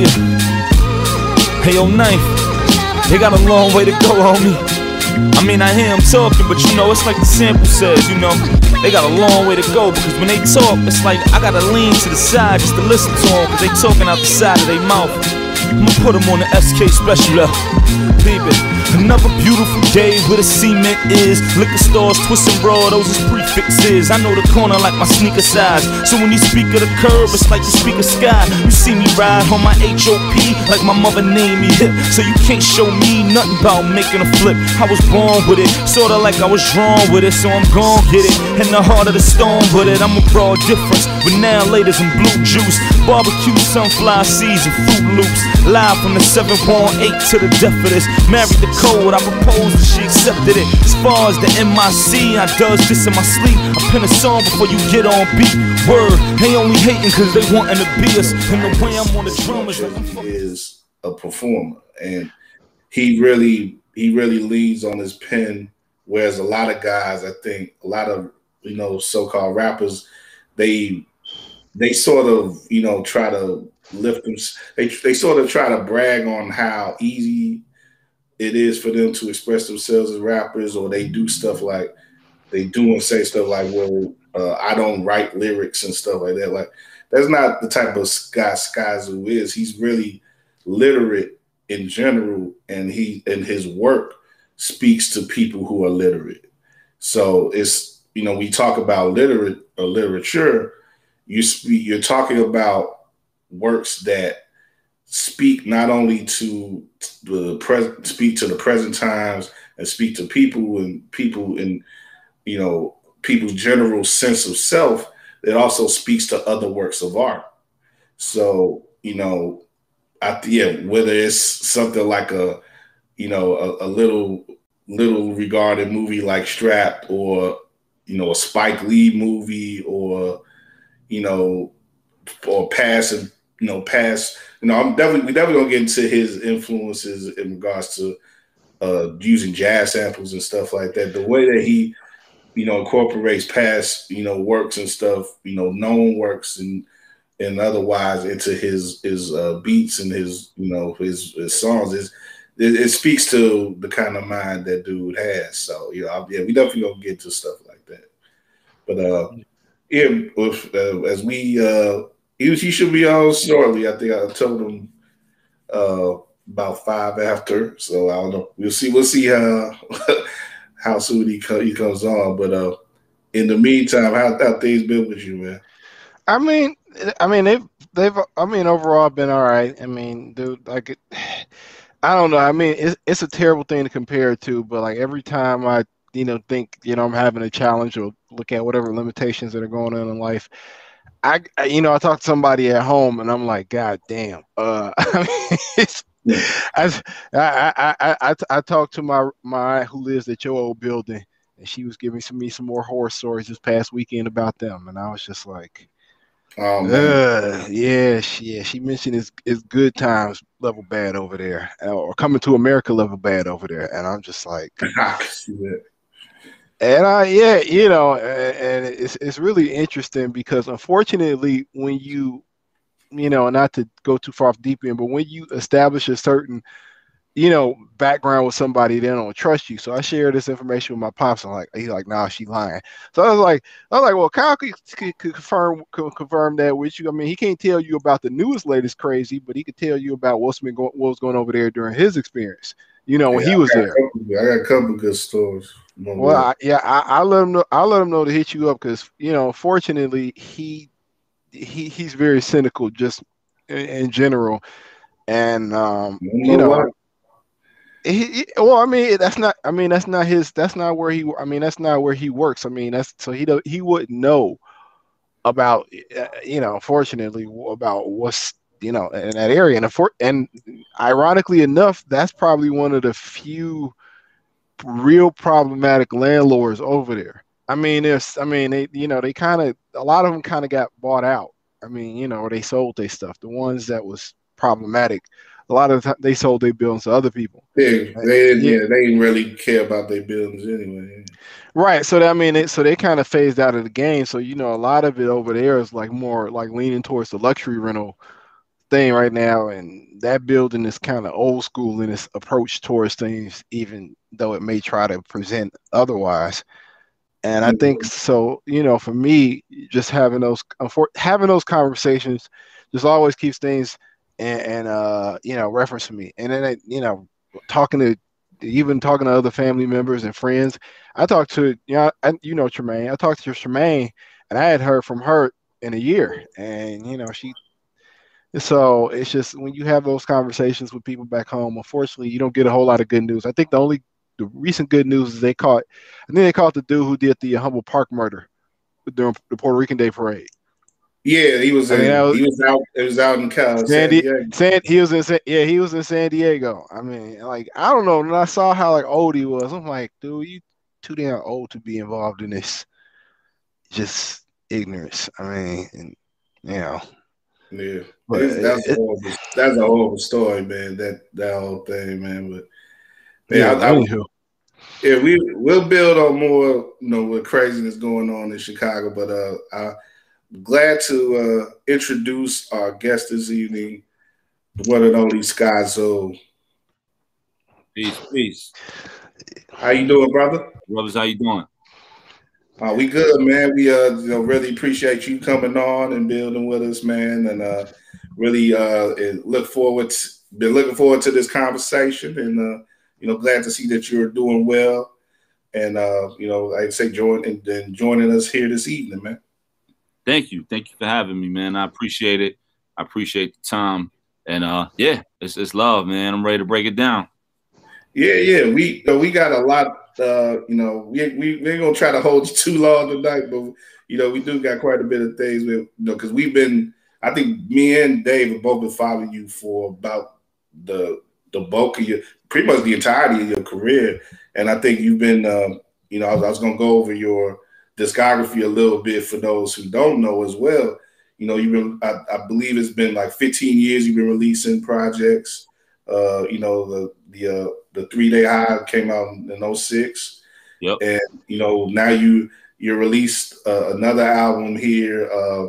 you. Hey, yo, knife. They got a long way to go, homie. I mean, I hear them talking, but you know, it's like the sample says, you know, they got a long way to go because when they talk, it's like I gotta lean to the side just to listen to them because they talking out the side of their mouth. I'ma put them on the SK special, uh. Baby. Another beautiful day where the cement is. Liquor stores, twist and roll, those is prefixes. I know the corner like my sneaker size. So when you speak of the curb, it's like you speak of sky. You see me ride on my HOP like my mother named me hip. So you can't show me nothing about making a flip. I was born with it, sorta like I was drawn with it. So I'm gon' get it. In the heart of the storm, but it, I'm a broad difference. But now, ladies and blue juice, barbecue, sunflower seeds, and Fruit Loops. Live from the 718 to the death of this. Married the code, I proposed and she accepted it. As far as the MIC, I does this in my sleep. I pen a song before you get on beat. Word, they only hating cause they wanting to be us. And the way I'm on the drum is like I'm is a performer, and he really he really leads on his pen. Whereas a lot of guys, I think a lot of you know so-called rappers, they they sort of you know try to lift them. They they sort of try to brag on how easy it is for them to express themselves as rappers, or they do stuff like they do and say stuff like, "Well, uh, I don't write lyrics and stuff like that." Like that's not the type of guy Skyzoo is. He's really literate in general, and he and his work speaks to people who are literate. So it's you know we talk about literate or literature. You speak. You're talking about works that speak not only to the present, speak to the present times, and speak to people and people in you know people's general sense of self. It also speaks to other works of art. So you know, I yeah, whether it's something like a you know a, a little little regarded movie like Strapped or you know a Spike Lee movie or you know or passing you know past you know I'm definitely we definitely gonna get into his influences in regards to uh using jazz samples and stuff like that. The way that he you know incorporates past you know works and stuff you know known works and and otherwise into his his uh, beats and his you know his, his songs is it, it, speaks to the kind of mind that dude has. So you know, yeah, we definitely gonna get to stuff like that. But uh, yeah, if, uh, as we uh, he, he should be on shortly. I think I told him uh about five after. So I don't know. We'll see. We'll see how how soon he co- he comes on. But uh, in the meantime, how how things been with you, man? I mean, I mean they've they've I mean overall been all right. I mean, dude, like I don't know. I mean, it's it's a terrible thing to compare it to, but like every time I you know think you know I'm having a challenge or look at whatever limitations that are going on in life. I, you know I talk to somebody at home and I'm like God damn. Uh I mean, I, I, I, I, I talked to my my who lives at your old building, and she was giving some, me some more horror stories this past weekend about them, and I was just like, oh, uh, yeah, she, yeah. She mentioned it's, it's good times level bad over there, or coming to America level bad over there, and I'm just like, and I, yeah, you know, and it's it's really interesting because unfortunately, when you you know, not to go too far off deep end, but when you establish a certain, you know, background with somebody, they don't trust you. So I share this information with my pops. I'm like, he's like, nah, she lying. So I was like, I was like, well, Kyle could, could, confirm could confirm that with you. I mean, he can't tell you about the newest latest crazy, but he could tell you about what's been going, what was going over there during his experience. You know, when yeah, he was there. Couple, I got a couple good stories. Well, I, yeah, I, I, let him know. I let him know to hit you up because you know, fortunately, he he he's very cynical just in, in general, and um, you know. He, he, well, I mean, that's not. I mean, that's not his. That's not where he. I mean, that's not where he works. I mean, that's so he don't. He wouldn't know about. Uh, you know, fortunately, about what's you know in that area, and for, and ironically enough, that's probably one of the few real problematic landlords over there. I mean, it's. I mean, they. You know, they kind of. A lot of them kind of got bought out. I mean, you know, they sold their stuff. The ones that was problematic, a lot of the time they sold their buildings to other people. Yeah, they yeah, yeah they didn't really care about their buildings anyway. Right. So that, I mean, it, so they kind of phased out of the game. So you know, a lot of it over there is like more like leaning towards the luxury rental thing right now, and that building is kind of old school in its approach towards things, even though it may try to present otherwise. And I think mm-hmm. so. You know, for me, just having those having those conversations just always keeps things and, and uh, you know referencing me. And then you know, talking to even talking to other family members and friends. I talked to you know, I, you know Tremaine. I talked to Tremaine, and I had heard from her in a year, and you know she. So it's just when you have those conversations with people back home, unfortunately, you don't get a whole lot of good news. I think the only the recent good news is they caught. I think they caught the dude who did the uh, Humboldt Park murder during the Puerto Rican Day Parade. Yeah, he was. In, I mean, was, he was out. It was out in Cal, San, Diego. San, he was in. Yeah, he was in San Diego. I mean, like I don't know. When I saw how like old he was, I'm like, dude, you too damn old to be involved in this. Just ignorance. I mean, and, you know. Yeah, but that's it, a horrible, that's a horrible story, man. That that whole thing, man. But yeah, I, I, yeah, we we'll build on more, you know, with craziness going on in Chicago. But uh, I'm glad to uh, introduce our guest this evening, the one and only Skyzoo. Peace, peace. How you doing, brother? Brothers, how you doing? Uh, we good, man. We uh, you know, really appreciate you coming on and building with us, man, and uh, really uh, look forward. To, been looking forward to this conversation, and uh, you know, glad to see that you're doing well, and uh, you know, I'd say join and, and joining us here this evening, man. Thank you. Thank you for having me, man. I appreciate it. I appreciate the time. And uh yeah, it's it's love, man. I'm ready to break it down. Yeah, yeah. We we got a lot uh, you know, we we we ain't gonna try to hold you too long tonight, but you know, we do got quite a bit of things with you know, because we've been I think me and Dave have both been following you for about the the bulk of your pretty much the entirety of your career. And I think you've been um, you know, I was, I was gonna go over your discography a little bit for those who don't know as well. You know, you've been, I, I believe it's been like 15 years you've been releasing projects. Uh, you know, the the uh, the three day high came out in 06. Yep. And you know, now you you released uh, another album here uh,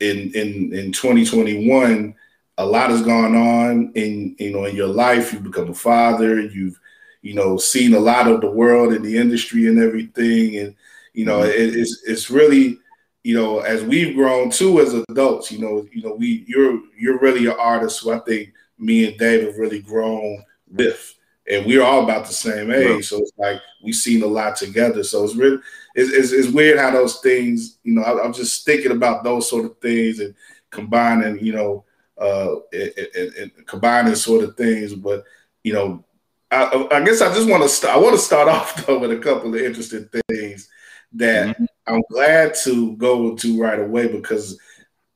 in in in 2021. A lot has gone on in you know in your life. You've become a father. You've you know seen a lot of the world and the industry and everything. And you know, mm-hmm. it, it's it's really you know as we've grown too as adults. You know, you know we you're you're really an artist who I think me and Dave have really grown with, and we're all about the same age. Right. So it's like we've seen a lot together. So it's really it's, it's, it's weird how those things. You know, I, am just thinking about those sort of things and combining. You know, uh, and, and, and combining sort of things, but you know. I, I guess I just want to start. I want to start off though with a couple of interesting things that mm-hmm. I'm glad to go to right away because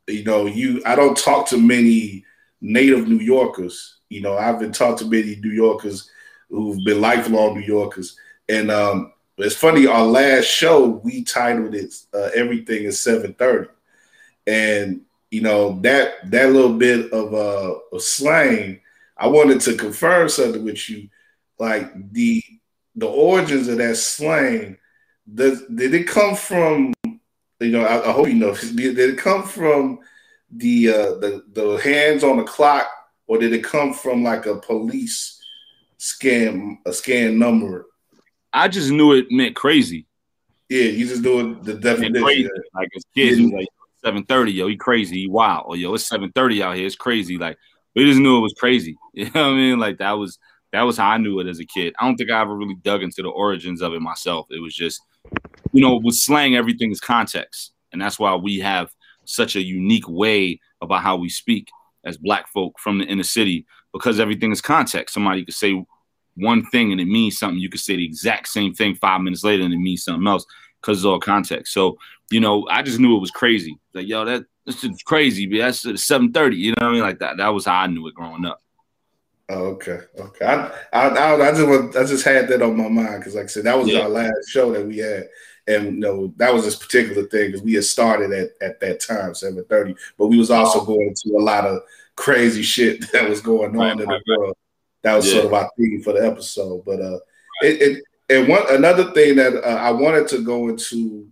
you know you I don't talk to many native New Yorkers. You know, I've been talked to many New Yorkers who've been lifelong New Yorkers, and um, it's funny. Our last show we titled it uh, "Everything is 7:30," and you know that that little bit of uh, of slang. I wanted to confirm something with you, like the the origins of that slang does did it come from? You know, I, I hope you know. Did it come from the uh, the the hands on the clock, or did it come from like a police scan a scam number? I just knew it meant crazy. Yeah, you just knew the definition. Crazy. Like as kids, was like seven thirty, yo, he crazy, he wild, or yo, it's seven thirty out here, it's crazy. Like we just knew it was crazy. You know what I mean? Like that was that was how I knew it as a kid. I don't think I ever really dug into the origins of it myself. It was just you know, with slang, everything is context. And that's why we have such a unique way about how we speak as black folk from the inner city because everything is context. Somebody could say one thing and it means something. You could say the exact same thing five minutes later and it means something else because it's all context. So, you know, I just knew it was crazy. Like, yo, that this is crazy, but that's 730. You know what I mean? Like that. That was how I knew it growing up. Oh, okay, okay. I, I, I, I just, I just had that on my mind because, like I said, that was yeah. our last show that we had, and you know that was this particular thing because we had started at at that time seven thirty, but we was also going into a lot of crazy shit that was going on right, in the world. That was yeah. sort of our theme for the episode. But uh, it, it and one another thing that uh, I wanted to go into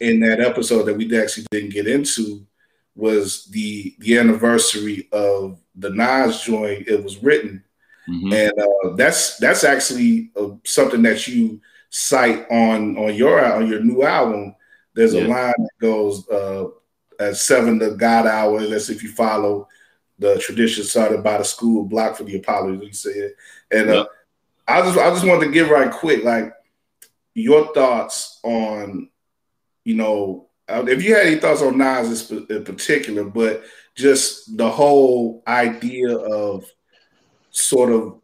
in that episode that we actually didn't get into was the the anniversary of the Nas joint. It was written, mm-hmm. and uh, that's that's actually uh, something that you cite on on your on your new album. There's yeah. a line that goes uh, at seven the God hour. That's if you follow the tradition started by the school block for the Apollo. You said, and uh, I just I just wanted to give right quick like your thoughts on you know uh, if you had any thoughts on Nas in particular, but just the whole idea of sort of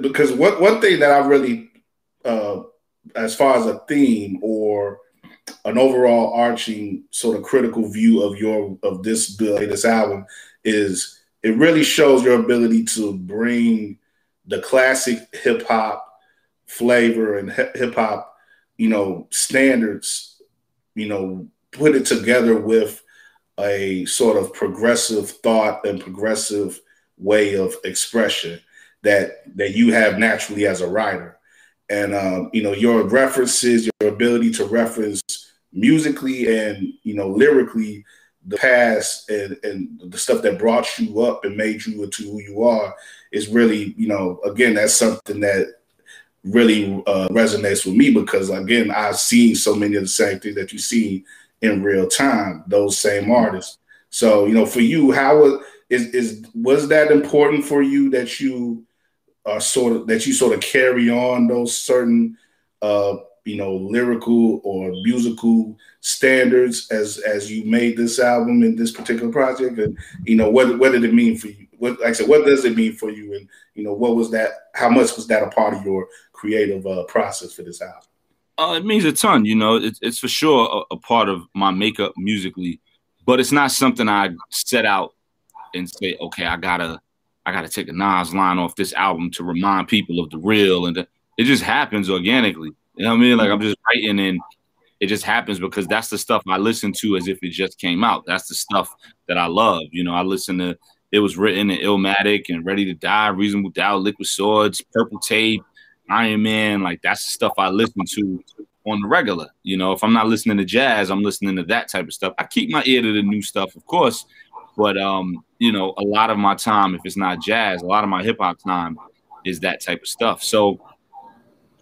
because what one thing that I really, uh, as far as a theme or an overall arching sort of critical view of your of this bill, this album, is it really shows your ability to bring the classic hip hop flavor and hip hop, you know, standards, you know, put it together with a sort of progressive thought and progressive way of expression that that you have naturally as a writer. And um, you know your references your ability to reference musically and you know lyrically the past and, and the stuff that brought you up and made you into who you are is really you know again that's something that really uh, resonates with me because again i've seen so many of the same things that you see in real time, those same artists. So, you know, for you, how was is is was that important for you that you are sort of that you sort of carry on those certain uh you know lyrical or musical standards as as you made this album in this particular project and you know what what did it mean for you what like i said what does it mean for you and you know what was that how much was that a part of your creative uh, process for this album uh, it means a ton. You know, it's, it's for sure a, a, part of my makeup musically, but it's not something I set out and say, okay, I gotta, I gotta take a Nas line off this album to remind people of the real, and the, it just happens organically. You know what I mean? Like I'm just writing, and it just happens because that's the stuff I listen to as if it just came out. That's the stuff that I love. You know, I listen to. It was written in Illmatic and Ready to Die, Reasonable Doubt, Liquid Swords, Purple Tape, Iron Man, like that's the stuff I listen to on the regular. You know, if I'm not listening to jazz, I'm listening to that type of stuff. I keep my ear to the new stuff, of course, but um, you know, a lot of my time, if it's not jazz, a lot of my hip hop time is that type of stuff. So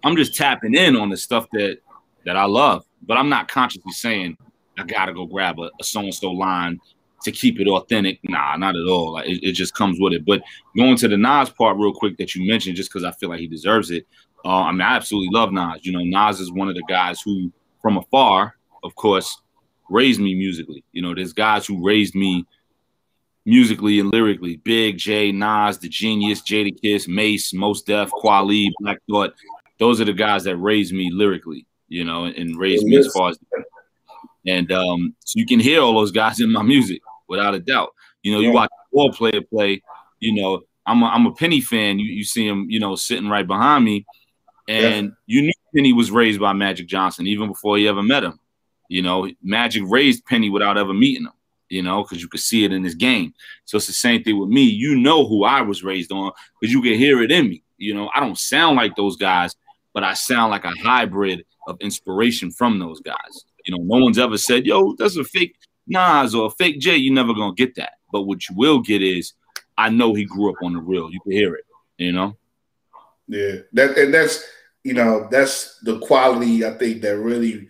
I'm just tapping in on the stuff that that I love, but I'm not consciously saying I gotta go grab a, a so and so line to keep it authentic. Nah, not at all. Like, it, it, just comes with it. But going to the Nas part real quick that you mentioned, just because I feel like he deserves it. Uh, I mean, I absolutely love Nas. You know, Nas is one of the guys who, from afar, of course, raised me musically. You know, there's guys who raised me musically and lyrically. Big J, Nas, The Genius, Jadakiss, Mase, Mos Def, Kweli, Black Thought. Those are the guys that raised me lyrically, you know, and raised me as far as and um, so you can hear all those guys in my music without a doubt. You know, you watch a ball player play, you know, I'm a, I'm a Penny fan. You, you see him, you know, sitting right behind me. And yeah. you knew Penny was raised by Magic Johnson even before you ever met him. You know, Magic raised Penny without ever meeting him, you know, because you could see it in his game. So it's the same thing with me. You know who I was raised on because you can hear it in me. You know, I don't sound like those guys, but I sound like a hybrid of inspiration from those guys. You know, no one's ever said, yo, that's a fake Nas or a fake J, you're never gonna get that. But what you will get is, I know he grew up on the real. You can hear it, you know. Yeah, that and that's you know that's the quality I think that really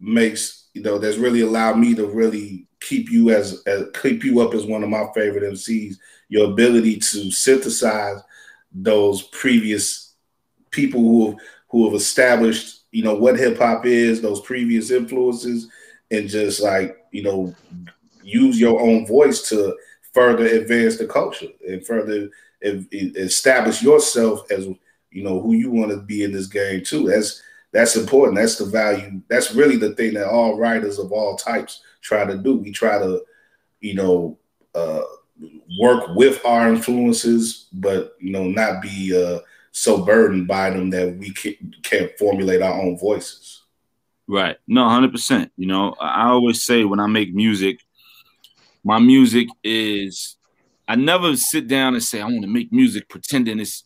makes you know that's really allowed me to really keep you as, as keep you up as one of my favorite MCs. Your ability to synthesize those previous people who who have established you know what hip hop is, those previous influences, and just like you know use your own voice to further advance the culture and further establish yourself as you know who you want to be in this game too. That's that's important. That's the value. That's really the thing that all writers of all types try to do. We try to, you know, uh, work with our influences, but you know, not be uh, so burdened by them that we can't, formulate our own voices. Right. No, hundred percent. You know, I always say when I make music, my music is. I never sit down and say I want to make music pretending it's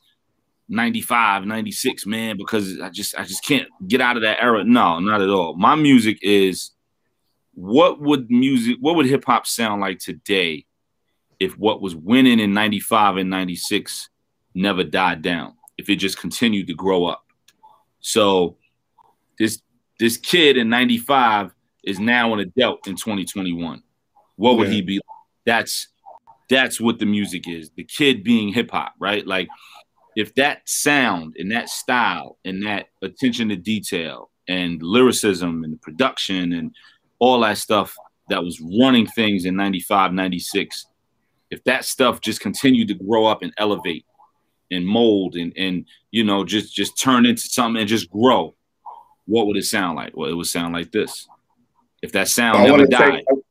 95, 96, man, because I just I just can't get out of that era. No, not at all. My music is what would music, what would hip hop sound like today if what was winning in 95 and 96 never died down, if it just continued to grow up? So this this kid in 95 is now an adult in 2021. What would yeah. he be? That's that's what the music is. The kid being hip hop, right? Like if that sound and that style and that attention to detail and lyricism and the production and all that stuff that was running things in 95, 96, if that stuff just continued to grow up and elevate and mold and and you know just just turn into something and just grow, what would it sound like? Well, it would sound like this. If that sound never died. Take,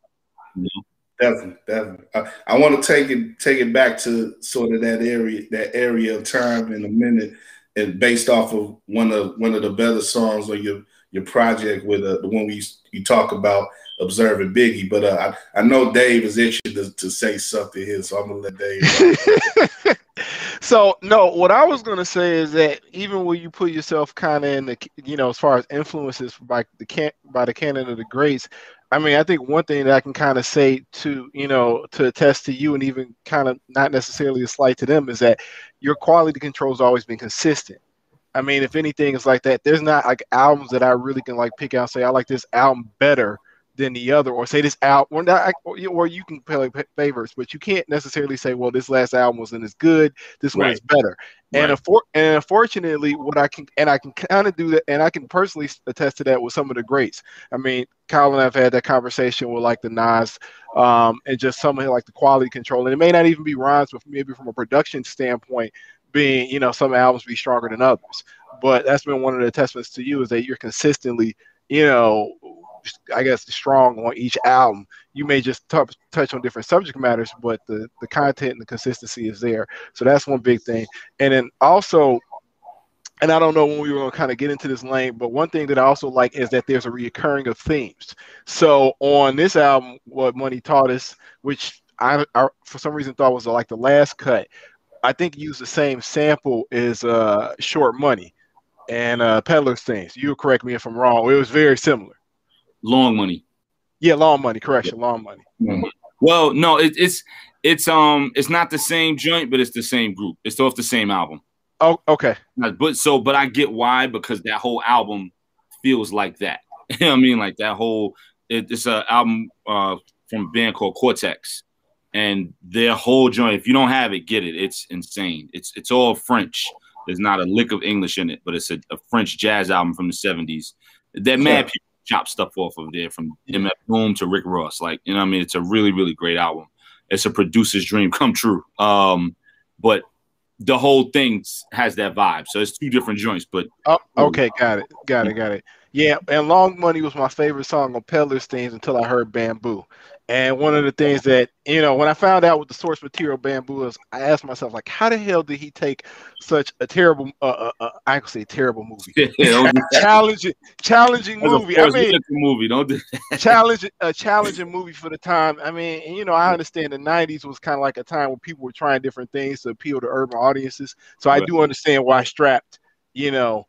you know? Definitely, definitely. I, I want to take it take it back to sort of that area that area of time in a minute, and based off of one of one of the better songs on your your project with uh, the one we you talk about observing Biggie. But uh, I I know Dave is itching to, to say something here, so I'm gonna let Dave. so no, what I was gonna say is that even when you put yourself kind of in the you know as far as influences by the can by the canon of the greats, I mean, I think one thing that I can kind of say to, you know, to attest to you and even kind of not necessarily a slight to them is that your quality control has always been consistent. I mean, if anything is like that, there's not like albums that I really can like pick out and say, I like this album better than the other, or say this out, or, not, or you can play favorites, but you can't necessarily say, well, this last album wasn't as good, this right. one is better. Right. And, and unfortunately, what I can and I can kind of do that, and I can personally attest to that with some of the greats. I mean, Kyle and I've had that conversation with like the Nas, um, and just some of like the quality control, and it may not even be rhymes, but maybe from a production standpoint, being you know some albums be stronger than others. But that's been one of the testaments to you is that you're consistently, you know, I guess strong on each album. You may just t- touch on different subject matters, but the the content and the consistency is there. So that's one big thing. And then also, and I don't know when we were going to kind of get into this lane, but one thing that I also like is that there's a reoccurring of themes. So on this album, what Money taught us, which I, I for some reason thought was like the last cut, I think used the same sample as uh, Short Money and uh, Peddler Themes. You correct me if I'm wrong. It was very similar. Long money. Yeah, long money. Correction, long money. Mm-hmm. Well, no, it, it's it's um it's not the same joint, but it's the same group. It's off the same album. Oh, okay. But so, but I get why because that whole album feels like that. you know what I mean? Like that whole it, it's an album uh, from a band called Cortex, and their whole joint. If you don't have it, get it. It's insane. It's it's all French. There's not a lick of English in it, but it's a, a French jazz album from the '70s. That mad people chop stuff off of there from MF Doom to Rick Ross. Like, you know I mean? It's a really, really great album. It's a producer's dream come true. Um, but the whole thing has that vibe. So it's two different joints, but oh, okay, got it, got it, got it. Yeah, and Long Money was my favorite song on Peddler Themes until I heard Bamboo. And one of the things that, you know, when I found out what the source material bamboo is, I asked myself, like, how the hell did he take such a terrible, uh, uh, uh I could say terrible movie, challenging, challenging movie. I mean, movie, don't do challenging, a challenging movie for the time. I mean, and, you know, I understand the '90s was kind of like a time when people were trying different things to appeal to urban audiences. So right. I do understand why Strapped, you know,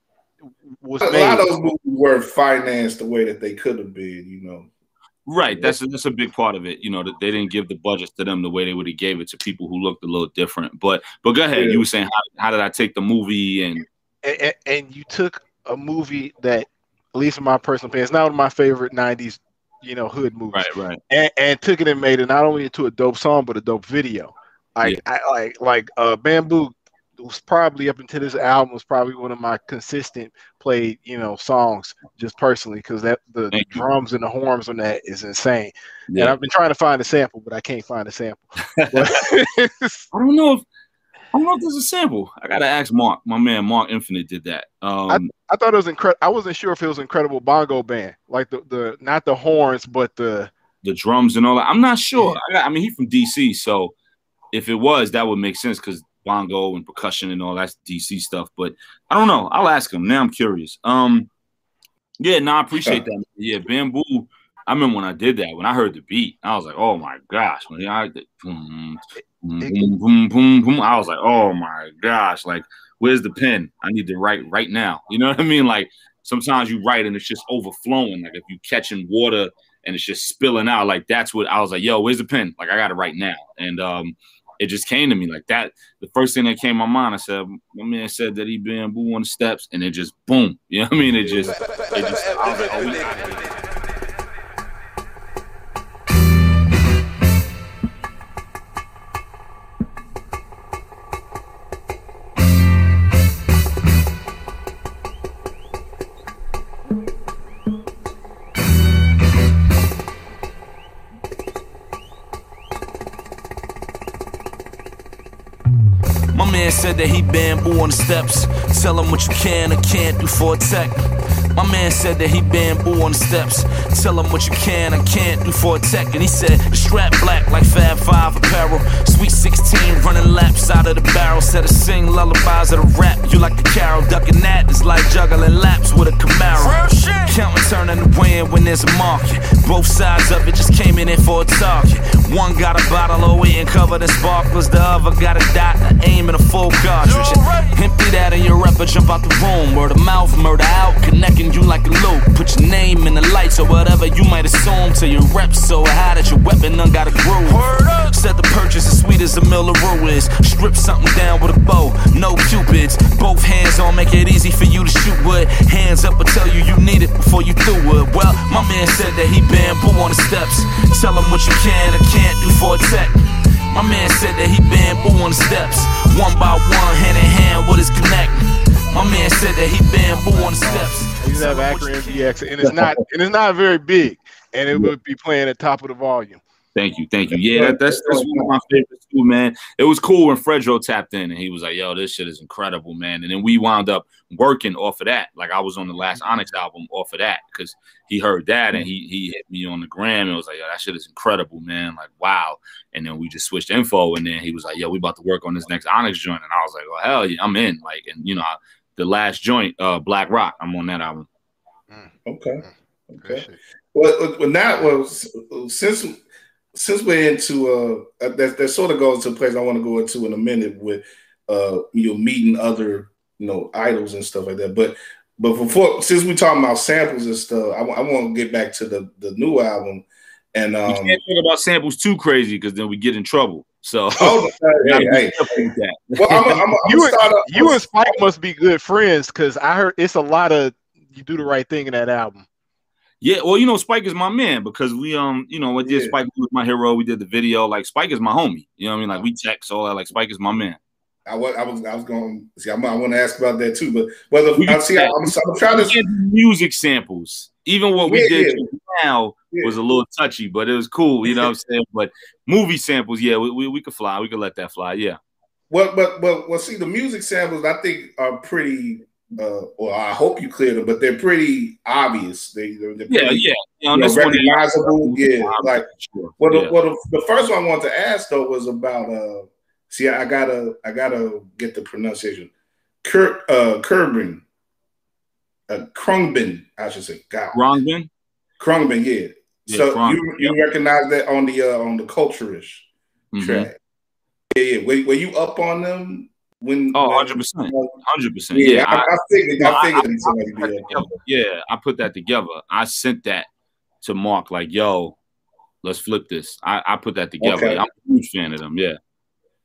was a made. lot of those movies weren't financed the way that they could have been, you know. Right, that's a, that's a big part of it. You know that they didn't give the budgets to them the way they would have gave it to people who looked a little different. But but go ahead. Yeah. You were saying how, how did I take the movie and... and and you took a movie that, at least in my personal opinion, is not one of my favorite '90s, you know, hood movies. Right, right. And, and took it and made it not only into a dope song but a dope video. Like yeah. I like like uh, Bamboo was probably up until this album was probably one of my consistent played you know songs just personally because that the, the drums and the horns on that is insane yeah. and i've been trying to find a sample but i can't find a sample i don't know if I don't know if there's a sample. I gotta ask Mark. My man Mark Infinite did that. Um, I, I thought it was incredible. I wasn't sure if it was incredible bongo band, like the the not the horns, but the the drums and all that. I'm not sure. Yeah. I, I mean, he's from DC, so if it was, that would make sense because bongo and percussion and all that's DC stuff. But I don't know. I'll ask him. Now I'm curious. Um, yeah, no, I appreciate that. Yeah, bamboo. I remember when I did that, when I heard the beat, I was like, oh my gosh. When I boom, boom, boom, boom, boom, boom, I was like, oh my gosh, like, where's the pen? I need to write right now. You know what I mean? Like sometimes you write and it's just overflowing. Like if you catching water and it's just spilling out. Like that's what I was like, yo, where's the pen? Like I got it right now. And um, it just came to me like that. The first thing that came to my mind, I said, my man said that he bamboo on the steps, and it just boom. You know what I mean? It just, it just. I was like, we said that he bamboo on the steps. Tell him what you can or can't do for a tech. My man said that he bamboo on the steps. Tell him what you can and can't do for a tech. And he said, the strap black like Fab Five apparel. Sweet 16 running laps out of the barrel. Said to sing lullabies of the rap. You like the carol. Ducking that is like juggling laps with a Camaro. Counting turning the wind when there's a market. Both sides of it just came in for a target. One got a bottle of wheat and covered in sparklers. The other got a dot, an aim, and a full cartridge. Empty that in your rep jump out the room. Word of mouth, murder out, connecting you like a loop. Put your name in the lights or whatever you might assume to your rep so high that your weapon done got a groove. Said the purchase as sweet as a mill of is. Strip something down with a bow, no cupids. Both hands on, make it easy for you to shoot with. Hands up, I tell you you need it before you do it. Well, my man said that he bamboo on the steps. Tell him what you can or can't do for a tech. My man said that he bamboo on the steps. One by one, hand in hand with his connect. My man said that he bamboo on the steps. He's have Acura MDX, and it's not and it's not very big, and it would be playing at top of the volume. Thank you, thank you. Yeah, that's that's one of my favorites too, man. It was cool when Fredro tapped in and he was like, "Yo, this shit is incredible, man." And then we wound up working off of that. Like I was on the last Onyx album off of that because he heard that and he he hit me on the gram and was like, "Yo, that shit is incredible, man!" Like wow. And then we just switched info, and then he was like, "Yo, we about to work on this next Onyx joint," and I was like, "Well, hell yeah, I'm in!" Like, and you know, the last joint, uh, Black Rock. I'm on that album. Mm. Okay. Mm. Okay. Well, when that was since since we're into uh, uh, that, that sort of goes to a place I want to go into in a minute with uh, you know, meeting other you know idols and stuff like that. But but before, since we're talking about samples and stuff, I, I want to get back to the the new album. And um, we can't talk about samples too crazy because then we get in trouble. So, oh, hey, hey. well, I'm, I'm, I'm you, and, you and Spike must be good friends because I heard it's a lot of you do the right thing in that album. Yeah, well, you know, Spike is my man because we um, you know, I did yeah. Spike was my hero. We did the video. Like Spike is my homie. You know what I mean? Like we text all that. Like Spike is my man. I was, I was, I was going see. I'm, I want to ask about that too, but whether I see, I'm, I'm, trying to music samples. Even what we yeah, did yeah. now was a little touchy, but it was cool. You know what I'm saying? But movie samples, yeah, we, we, we could fly. We could let that fly. Yeah. Well, but but well, see, the music samples I think are pretty. Uh, well, I hope you clear them, but they're pretty obvious. They, they're, they're yeah, pretty, yeah, you know, recognizable. Yeah, like sure. well, the, well, the, the first one I wanted to ask though was about uh See, I gotta, I gotta get the pronunciation. Kurt, uh, Kerbin, uh, Khruangbin, I should say. God. Khruangbin. Khruangbin, yeah. yeah so Krung, you you recognize that on the uh, on the culturish mm-hmm. track. Yeah, yeah. Were, were you up on them when? Oh, 100 percent, hundred percent. Yeah, I, I, figured. I, I figured. I, I, yeah, I put that together. I sent that to Mark, like, "Yo, let's flip this." I, I put that together. Okay. I'm a huge fan of them. Yeah.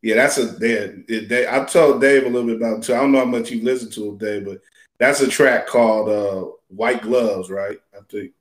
Yeah, that's a they, I told Dave a little bit about it too. I don't know how much you listen to him, Dave, but that's a track called uh, White Gloves, right? I think.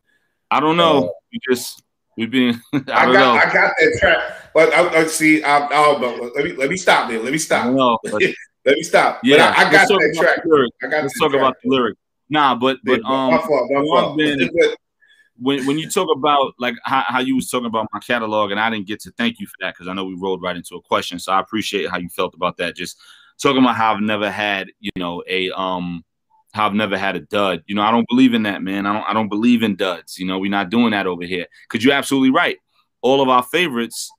I don't know. Uh, we just we've been. I, I got know. I got that track, but I, I see. I, I but let me let me stop there. Let me stop. Know, let me stop. Yeah, I, I, got that track. I got. Let's talk track. about the lyric. Nah, but but um, my fault, my fault. Been, when when you talk about like how, how you was talking about my catalog, and I didn't get to thank you for that because I know we rolled right into a question. So I appreciate how you felt about that. Just talking about how I've never had, you know, a um how I've never had a dud. You know, I don't believe in that, man. I don't I don't believe in duds. You know, we're not doing that over here. Cause you're absolutely right. All of our favorites,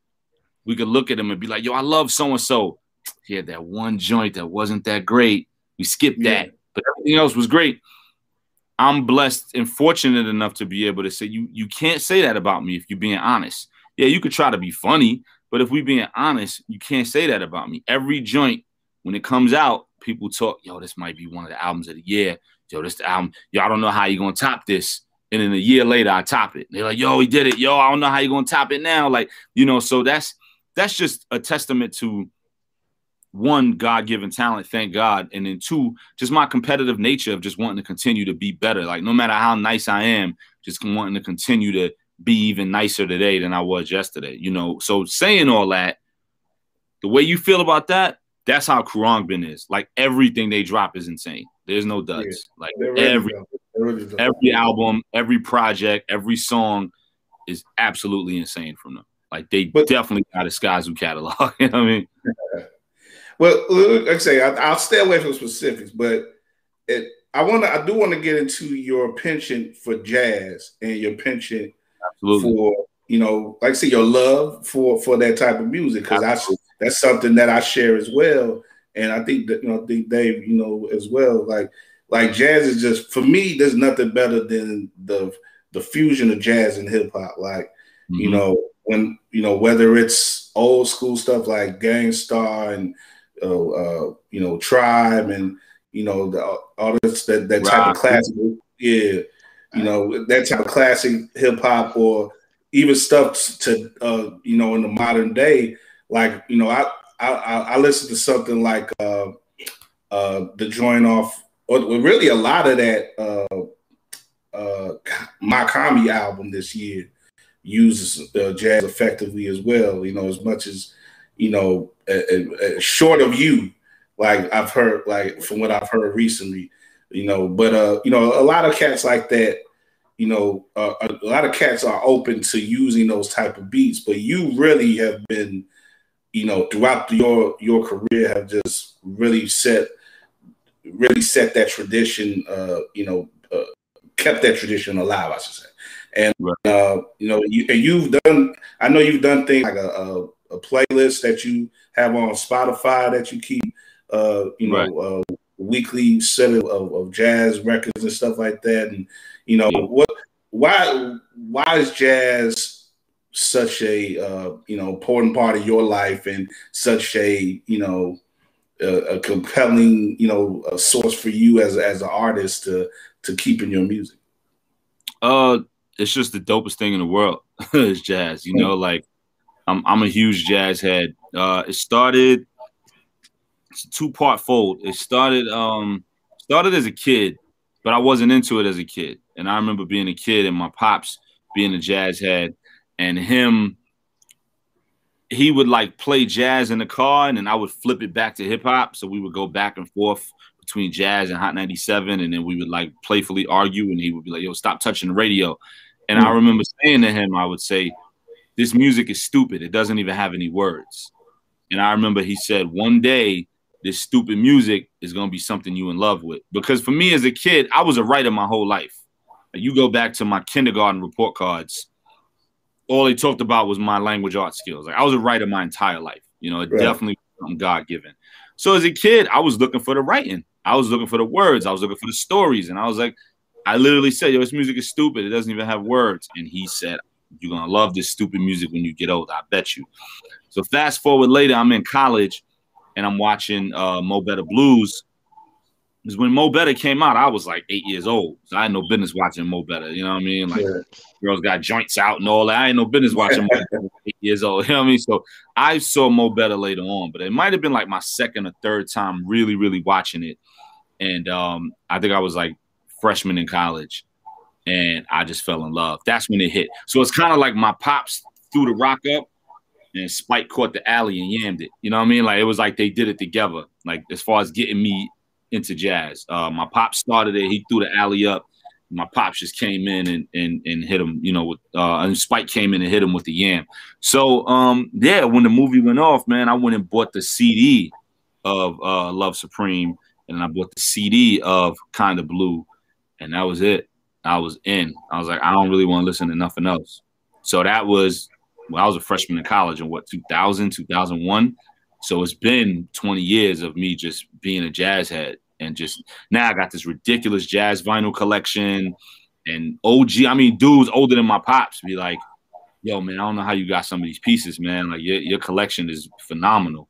we could look at them and be like, yo, I love so and so. He had that one joint that wasn't that great. We skipped yeah. that, but everything else was great. I'm blessed and fortunate enough to be able to say you you can't say that about me if you're being honest. Yeah, you could try to be funny, but if we're being honest, you can't say that about me. Every joint when it comes out, people talk, yo, this might be one of the albums of the year. Yo, this the album, yo, I don't know how you're gonna top this. and then a year later I top it. They're like, "Yo, he did it. Yo, I don't know how you're gonna top it now." Like, you know, so that's that's just a testament to one God-given talent, thank God, and then two, just my competitive nature of just wanting to continue to be better. Like, no matter how nice I am, just wanting to continue to be even nicer today than I was yesterday. You know, so saying all that, the way you feel about that, that's how Khruangbin is. Like everything they drop is insane. There's no duds. Yeah, like every every album, every project, every song is absolutely insane from them. Like they but, definitely got a Skyzoo catalog. you know what I mean? Well, like I say, I, will stay away from specifics, but it, I want to, I do want to get into your penchant for jazz and your penchant Absolutely. for, you know, like I say, your love for for that type of music because I that's something that I share as well, and I think that you know, I think Dave, you know, as well, like like jazz is just for me. There's nothing better than the the fusion of jazz and hip hop. Like mm-hmm. you know when you know whether it's old school stuff like Gang Starr and uh, uh, you know Tribe and you know the, all this that that type Rock. of classic, yeah, you know that type of classic hip hop or even stuff to uh, you know in the modern day. Like you know I I, I listen to something like uh, uh, the joint off or really a lot of that uh, uh, Mach-Hommy album this year uses uh, jazz effectively as well. You know, as much as you know, short of you, like I've heard, like from what I've heard recently, you know. But uh, you know, a lot of cats like that. You know, uh, a, a lot of cats are open to using those type of beats, but you really have been, you know, throughout your your career, have just really set really set that tradition, uh, you know, uh, kept that tradition alive, I should say. And uh, you know, you and you've done. I know you've done things like a, a, a playlist that you have on Spotify that you keep. Uh, you know, right. uh, weekly set of, of, jazz records and stuff like that. And you know, yeah. what? Why? Why is jazz such a uh, you know important part of your life and such a you know a, a compelling you know source for you as as an artist to to keep in your music? Uh, it's just the dopest thing in the world is jazz. You know, like I'm I'm a huge jazz head. Uh, it started it's a two part fold. It started um started as a kid, but I wasn't into it as a kid. And I remember being a kid and my pops being a jazz head and him he would like play jazz in the car and then I would flip it back to hip hop. So we would go back and forth between jazz and Hot 97. And then we would like playfully argue and he would be like, yo, stop touching the radio. And I mm. remember saying to him, I would say, this music is stupid. It doesn't even have any words. And I remember he said, one day, this stupid music is going to be something you in love with. Because for me as a kid, I was a writer my whole life. You go back to my kindergarten report cards all they talked about was my language art skills. Like I was a writer my entire life. You know, it right. definitely God given. So as a kid, I was looking for the writing. I was looking for the words. I was looking for the stories. And I was like, I literally said, yo, this music is stupid. It doesn't even have words. And he said, You're gonna love this stupid music when you get old. I bet you. So fast forward later, I'm in college and I'm watching uh Mo Better Blues because when Mo Better came out, I was like eight years old. So I had no business watching Mo Better. You know what I mean? Like yeah. girls got joints out and all that. I ain't no business watching Mo Better eight years old. You know what I mean? So I saw Mo Better later on, but it might have been like my second or third time really, really watching it. And um, I think I was like freshman in college. And I just fell in love. That's when it hit. So it's kind of like my pops threw the rock up and Spike caught the alley and yammed it. You know what I mean? Like it was like they did it together. Like as far as getting me into jazz. Uh, my pops started it. He threw the alley up. My pops just came in and and, and hit him, you know, with uh, and Spike came in and hit him with the yam. So um, yeah, when the movie went off, man, I went and bought the CD of uh, Love Supreme, and I bought the CD of Kinda Blue, and that was it. I was in. I was like, I don't really want to listen to nothing else. So that was well, I was a freshman in college in what 2000, 2001. So it's been 20 years of me just being a jazz head and just now I got this ridiculous jazz vinyl collection and OG. I mean, dudes older than my pops be like, "Yo, man, I don't know how you got some of these pieces, man. Like your your collection is phenomenal."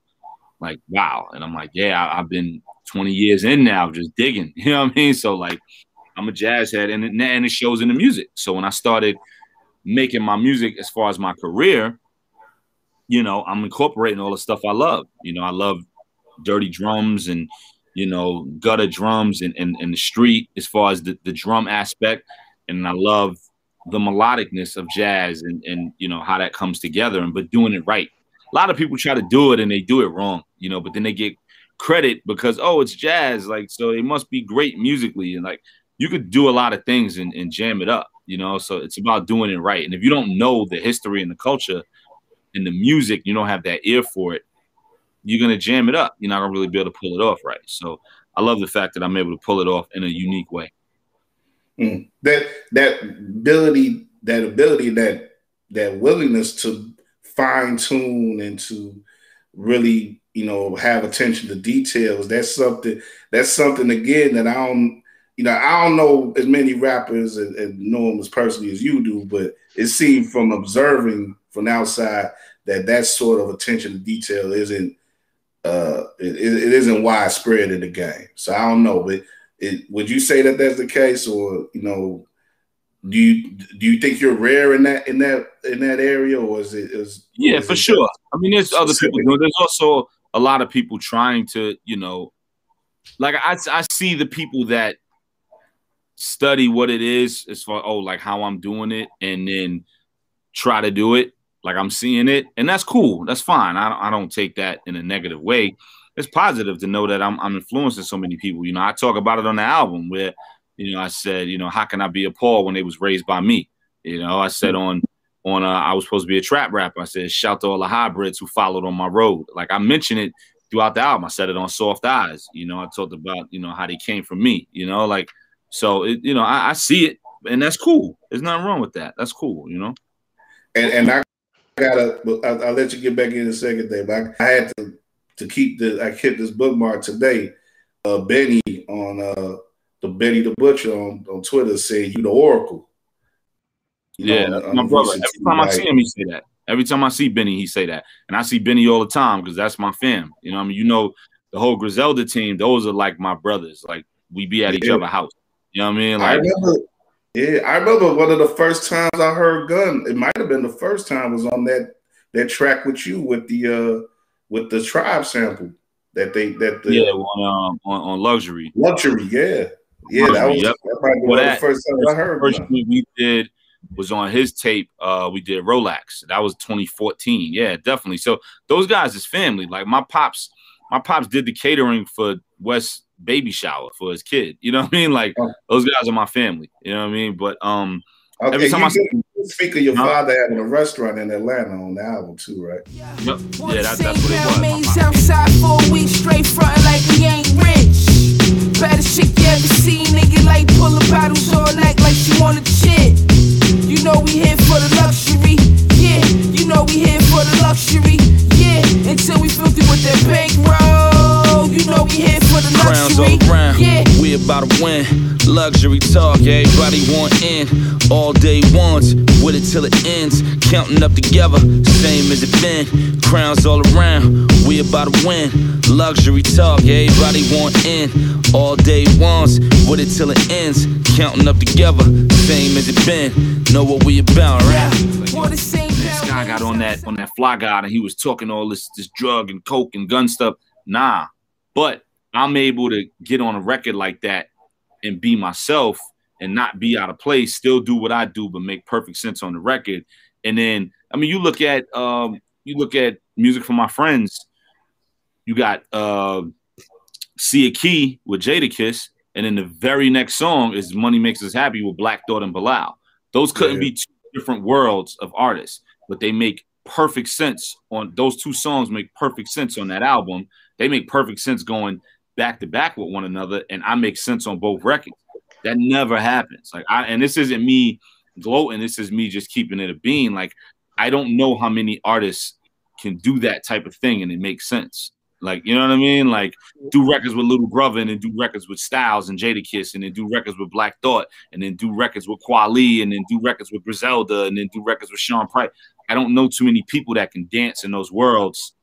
Like, wow. And I'm like, "Yeah, I, have been 20 years in now, just digging." You know what I mean? So like, I'm a jazz head, and it, and it shows in the music. So when I started making my music as far as my career, you know, I'm incorporating all the stuff I love. You know, I love dirty drums and you know gutter drums and and, and the street as far as the, the drum aspect, and I love the melodicness of jazz and and you know how that comes together and but doing it right. A lot of people try to do it and they do it wrong, you know, but then they get credit because oh it's jazz like so it must be great musically and like you could do a lot of things and, and jam it up you know so it's about doing it right and if you don't know the history and the culture and the music you don't have that ear for it you're gonna jam it up you're not gonna really be able to pull it off right so i love the fact that i'm able to pull it off in a unique way mm. that that ability that ability that that willingness to fine tune and to really you know have attention to details. That's something that's something again that i don't you know i don't know as many rappers and, and know them as personally as you do but it seemed from observing from outside that that sort of attention to detail isn't uh it, it isn't widespread in the game. So i don't know but it, would you say that that's the case or you know do you do you think you're rare in that in that in that area or is it is yeah for sure. i mean there's other people doing there's also a lot of people trying to you know like i i see the people that study what it is as far oh like how i'm doing it and then try to do it like i'm seeing it and that's cool. That's fine. I, I don't take that in a negative way. It's positive to know that I'm, I'm influencing so many people. You know i talk about it on the album where you know, I said, you know, how can I be a Paul when they was raised by me? You know, I said on on uh, I was supposed to be a trap rapper. I said, shout to all the hybrids who followed on my road. Like I mentioned it throughout the album. I said it on Soft Eyes. You know, I talked about you know how they came from me. You know, like so. It, you know, I, I see it, and that's cool. There's nothing wrong with that. That's cool. You know. And and I gotta. I'll, I'll let you get back in a second, Dave. I, I had to to keep the. I kept this bookmark today. Uh, Benny on uh the Benny the Butcher on, on Twitter saying you the Oracle. You yeah, know, my brother. Every time I see him, he say that. Every time I see Benny, he say that, and I see Benny all the time because that's my fam. You know, I mean, you know, the whole Griselda team; those are like my brothers. Like we be at each other's house. You know what I mean? Like, I remember. Yeah, I remember one of the first times I heard Gunn. It might have been the first time was on that that track with you with the uh with the tribe sample that they that the yeah on um, on, on luxury luxury yeah yeah, that was, yep. that probably well, that, the first time I heard. First thing we did was on his tape. Uh, we did Rolex. That was 2014. Yeah, definitely. So those guys is family. Like my pops, my pops did the catering for West baby shower for his kid. You know what I mean? Like oh. those guys are my family. You know what I mean? But um, okay, every time I see, speak of your huh? father having a restaurant in Atlanta on the album too, right? Yep. Yeah, that, that's what it was. Outside for a week straight frontin' like we ain't rich. Baddest shit you ever seen, nigga, like pulling bottles all night like she wanna shit. You know we here for the luxury, yeah. You know we here for the luxury, yeah. Until we filthy with that bankroll, you know we here for the luxury, all around. yeah. We about to win, luxury talk, everybody want in. All day once, with it till it ends. Counting up together, same as it been. Crowns all around, we about to win. Luxury talk, everybody want in. All day once, with it till it ends. Counting up together, same as it been. Know what we about, right? This guy got on that on that fly guy and he was talking all this this drug and coke and gun stuff. Nah, but I'm able to get on a record like that and be myself and not be out of place, still do what I do, but make perfect sense on the record. And then, I mean, you look at um, you look at music from my friends. You got uh, See a Key with Jadakiss, and then the very next song is Money Makes Us Happy with Black Thought and Bilal. Those couldn't yeah. be two different worlds of artists, but they make perfect sense on those two songs make perfect sense on that album. They make perfect sense going back to back with one another, and I make sense on both records. That never happens. Like I and this isn't me gloating, this is me just keeping it a bean. Like I don't know how many artists can do that type of thing and it makes sense. Like, you know what I mean? Like, do records with Little Brother and then do records with Styles and Jadakiss and then do records with Black Thought and then do records with Kweli and then do records with Griselda and then do records with Sean Price. I don't know too many people that can dance in those worlds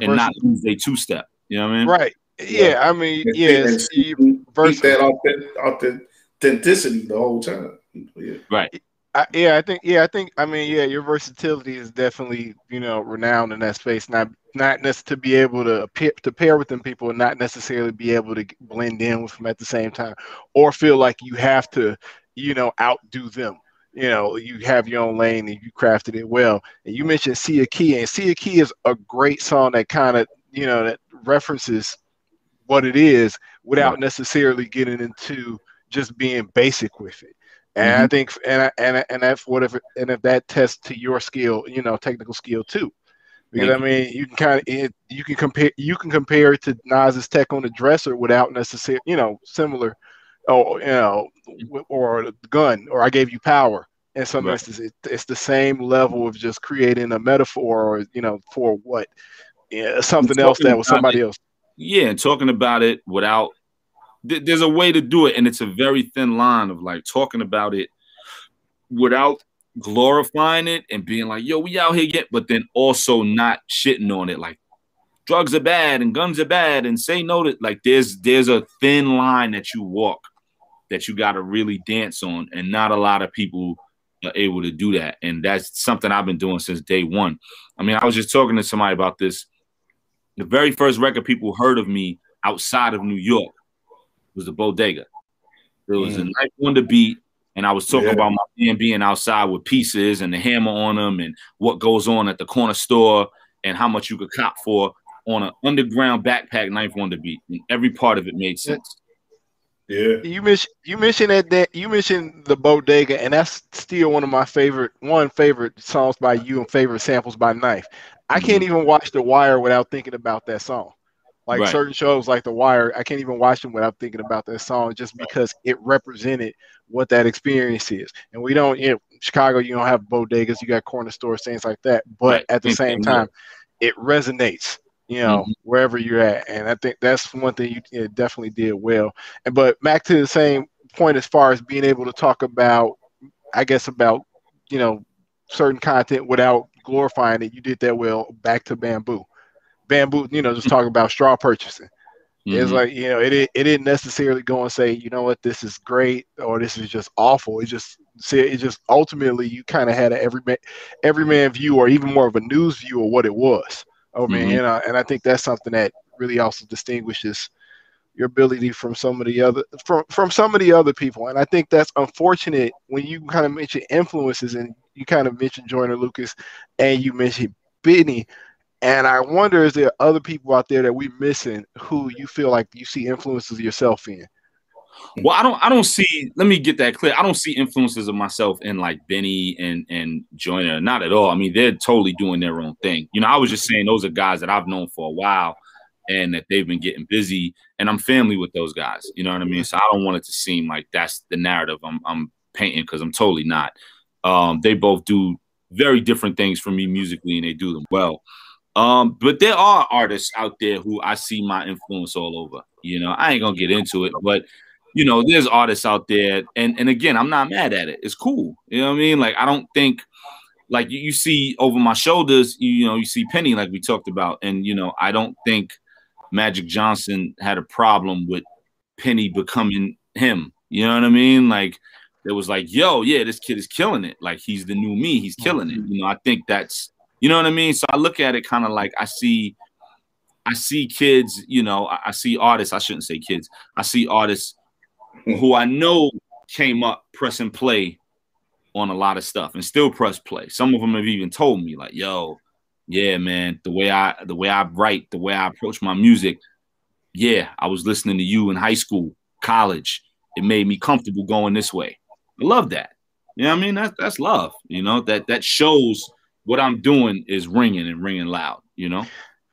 and not lose a two step. You know what I mean? Right. Yeah, I mean, yes. Yeah, verse that off the authenticity the whole time. Yeah. Right. I, yeah, I think. Yeah, I think. I mean, yeah, your versatility is definitely you know renowned in that space. Not not necessarily to be able to appear, to pair with them people, and not necessarily be able to blend in with them at the same time, or feel like you have to, you know, outdo them. You know, you have your own lane and you crafted it well. And you mentioned See a Key, and See a Key is a great song that kind of you know that references what it is without right. necessarily getting into just being basic with it. And mm-hmm. I think, and and and that's what if and if that tests to your skill, you know, technical skill too, because I mean, you can kind of you can compare you can compare it to Nas's tech on the dresser without necessarily, you know, similar, or you know, or the gun, or I gave you power. In some right. instances, it, it's the same level of just creating a metaphor, or you know, for what yeah, something else that was somebody it, else. Yeah, and talking about it without th- there's a way to do it, and it's a very thin line of like talking about it without glorifying it and being like, "Yo, we out here yet, but then also not shitting on it like drugs are bad and guns are bad and say no to like there's there's a thin line that you walk that you got to really dance on and not a lot of people are able to do that and that's something i've been doing since day one i mean i was just talking to somebody about this the very first record people heard of me outside of new york was the bodega. It was mm. a nice one to beat. And I was talking yeah. about my man being outside with pieces and the hammer on them and what goes on at the corner store and how much you could cop for on an underground backpack Ninth Wonder beat. And every part of it made sense. Yeah. You mentioned you mentioned that, that you mentioned the bodega, and that's still one of my favorite one favorite songs by you and favorite samples by Knife. I can't mm-hmm. even watch The Wire without thinking about that song. Like right. certain shows like The Wire, I can't even watch them without thinking about that song just because it represented what that experience is. And we don't, know, Chicago, you don't have bodegas, you got corner stores, things like that. But right. at the same time, it resonates, you know, mm-hmm. wherever you're at. And I think that's one thing you definitely did well. And but back to the same point as far as being able to talk about, I guess about, you know, certain content without glorifying it, you did that well. Back to bamboo bamboo, you know, just talking about straw purchasing. Mm-hmm. It's like, you know, it, it didn't necessarily go and say, you know what, this is great or this is just awful. It just see it just ultimately you kind of had an every man every man view or even more of a news view of what it was. Oh man, mm-hmm. and, and I think that's something that really also distinguishes your ability from some of the other from from some of the other people. And I think that's unfortunate when you kind of mention influences and you kind of mentioned Joyner Lucas and you mentioned Benny. And I wonder, is there other people out there that we're missing who you feel like you see influences of yourself in? Well, I don't I don't see let me get that clear. I don't see influences of myself in like Benny and and Joyner. Not at all. I mean, they're totally doing their own thing. You know, I was just saying those are guys that I've known for a while and that they've been getting busy and I'm family with those guys. You know what I mean? So I don't want it to seem like that's the narrative I'm I'm painting because I'm totally not. Um, they both do very different things for me musically and they do them well. Um, but there are artists out there who I see my influence all over. You know, I ain't gonna get into it, but you know, there's artists out there, and and again, I'm not mad at it. It's cool. You know what I mean? Like I don't think like you, see over my shoulders, you, you know, you see Penny like we talked about, and you know, I don't think Magic Johnson had a problem with Penny becoming him. You know what I mean? Like it was like, yo, yeah, this kid is killing it. Like he's the new me. He's killing it. Mm-hmm. You know, I think that's you know what I mean? So I look at it kind of like I see, I see kids. You know, I, I see artists. I shouldn't say kids. I see artists who I know came up press and play on a lot of stuff and still press play. Some of them have even told me like, "Yo, yeah, man, the way I the way I write, the way I approach my music, yeah, I was listening to you in high school, college. It made me comfortable going this way. I love that. You know what I mean? That's that's love. You know that that shows what I'm doing is ringing and ringing loud, you know?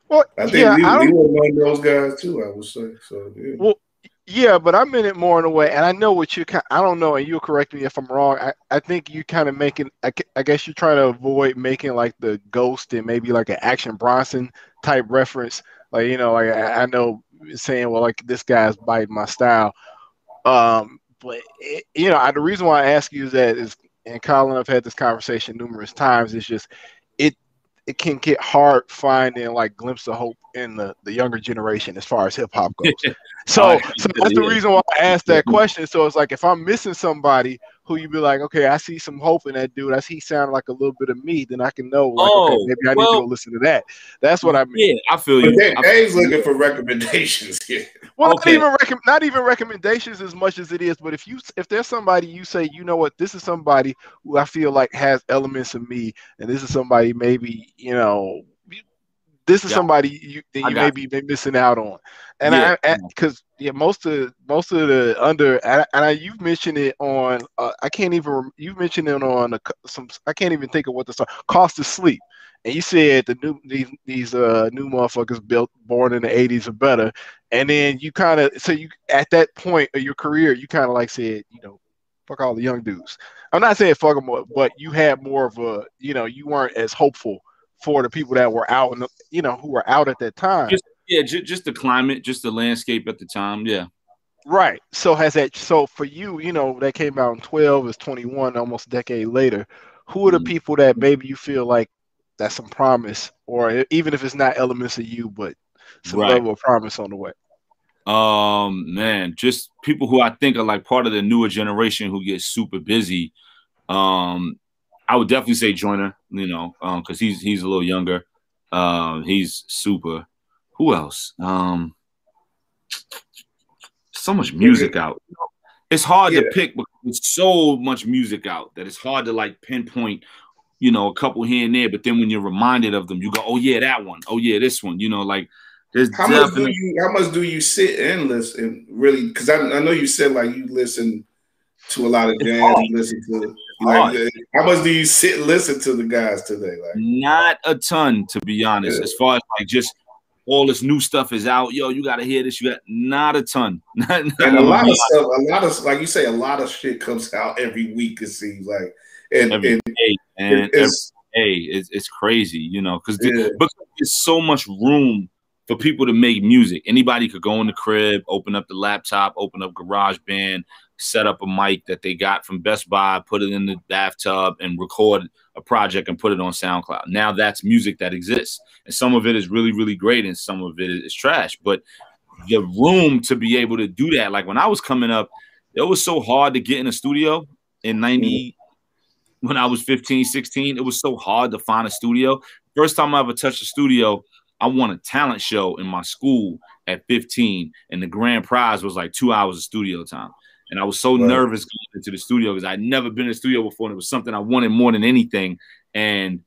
Well, I think yeah, we, I we were one of those guys too, I would say. So, yeah. Well, yeah, but I'm in it more in a way, and I know what you kind. I don't know, and you'll correct me if I'm wrong. I, I think you kind of making. I, I guess you're trying to avoid making like the ghost and maybe like an Action Bronson type reference. Like you know, like I, I know saying, well, like this guy's biting my style. Um, but it, you know, I, the reason why I ask you is that is and Colin, I've had this conversation numerous times. It's just it it can get hard finding like glimpse of hope in the, the younger generation as far as hip hop goes. so, oh, so that's the reason why I asked that question. So it's like if I'm missing somebody who you be like, okay, I see some hope in that dude. I see sound like a little bit of me. Then I can know, like, oh, okay, maybe I well, need to go listen to that. That's what I mean. Yeah, I feel you. But Dave's looking for recommendations here. Well, okay. not even rec- not even recommendations as much as it is. But if you if there's somebody you say, you know what, this is somebody who I feel like has elements of me, and this is somebody maybe you know this is yeah. somebody you, that you may be missing out on. And yeah. I, because yeah, most of most of the under, and, I, you've mentioned it on. Uh, I can't even. You've mentioned it on a, some. I can't even think of what the song. Cost of sleep. And you said the new these these uh new motherfuckers built born in the '80s are better. And then you kind of so you at that point of your career, you kind of like said, you know, fuck all the young dudes. I'm not saying fuck them, but you had more of a, you know, you weren't as hopeful for the people that were out and you know who were out at that time. Just, yeah, just, just the climate, just the landscape at the time. Yeah. Right. So has that so for you, you know, that came out in 12 is 21, almost a decade later. Who are the mm-hmm. people that maybe you feel like that's some promise, or even if it's not elements of you, but some right. level of promise on the way? Um, man, just people who I think are like part of the newer generation who get super busy. Um, I would definitely say Joyner, you know, because um, he's he's a little younger. Um, he's super. Who else? Um, so much music out. It's hard yeah. to pick because there's so much music out that it's hard to like pinpoint, you know, a couple here and there. But then when you're reminded of them, you go, "Oh yeah, that one. Oh yeah, this one." You know, like there's how much do you how much do you sit and listen really? Because I, I know you said like you listen to a lot of jazz, you listen to like, how much do you sit and listen to the guys today? Like, not a ton, to be honest. Yeah. As far as like just all this new stuff is out, yo, you gotta hear this. You got not a ton. and a lot of stuff, a lot of like you say, a lot of shit comes out every week. It seems like, and, every and, day, and it's, every day, it's, it's crazy, you know, because yeah. the, there's so much room for people to make music. Anybody could go in the crib, open up the laptop, open up GarageBand, set up a mic that they got from Best Buy, put it in the bathtub, and record a project and put it on SoundCloud. Now that's music that exists, and some of it is really, really great, and some of it is trash. But the room to be able to do that, like when I was coming up, it was so hard to get in a studio in 90 when I was 15, 16. It was so hard to find a studio. First time I ever touched a studio, I won a talent show in my school at 15, and the grand prize was like two hours of studio time. And I was so right. nervous going into the studio because I'd never been in the studio before, and it was something I wanted more than anything. And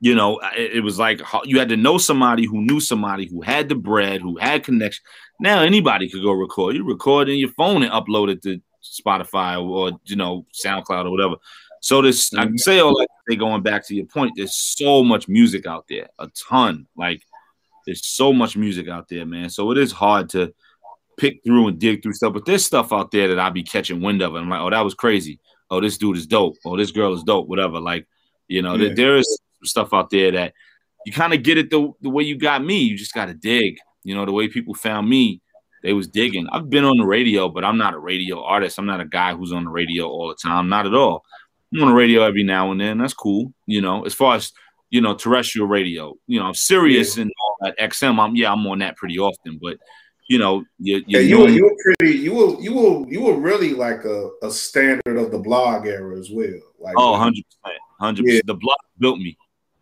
you know, it, it, was like you had to know somebody who knew somebody who had the bread, who had connection. Now anybody could go record. You record in your phone and upload it to Spotify or, you know SoundCloud or whatever. So this, mm-hmm. I can say all that. Say going back to your point, there's so much music out there, a ton. Like there's so much music out there, man. So it is hard to pick through and dig through stuff. But there's stuff out there that I be catching wind of. And I'm like, oh, that was crazy. Oh, this dude is dope. Oh, this girl is dope. Whatever. Like, you know, yeah. there is stuff out there that you kind of get it the, the way you got me. You just got to dig. You know, the way people found me, they was digging. I've been on the radio, but I'm not a radio artist. I'm not a guy who's on the radio all the time. Not at all. I'm on the radio every now and then. That's cool. You know, as far as you know, terrestrial radio. You know, Sirius yeah. and all that XM. I'm yeah, I'm on that pretty often, but you know, you, you, yeah, you were, you were pretty, you were, you were, you were really like a, a standard of the blog era as well. Like, oh, 100 percent, hundred percent. The blog built me,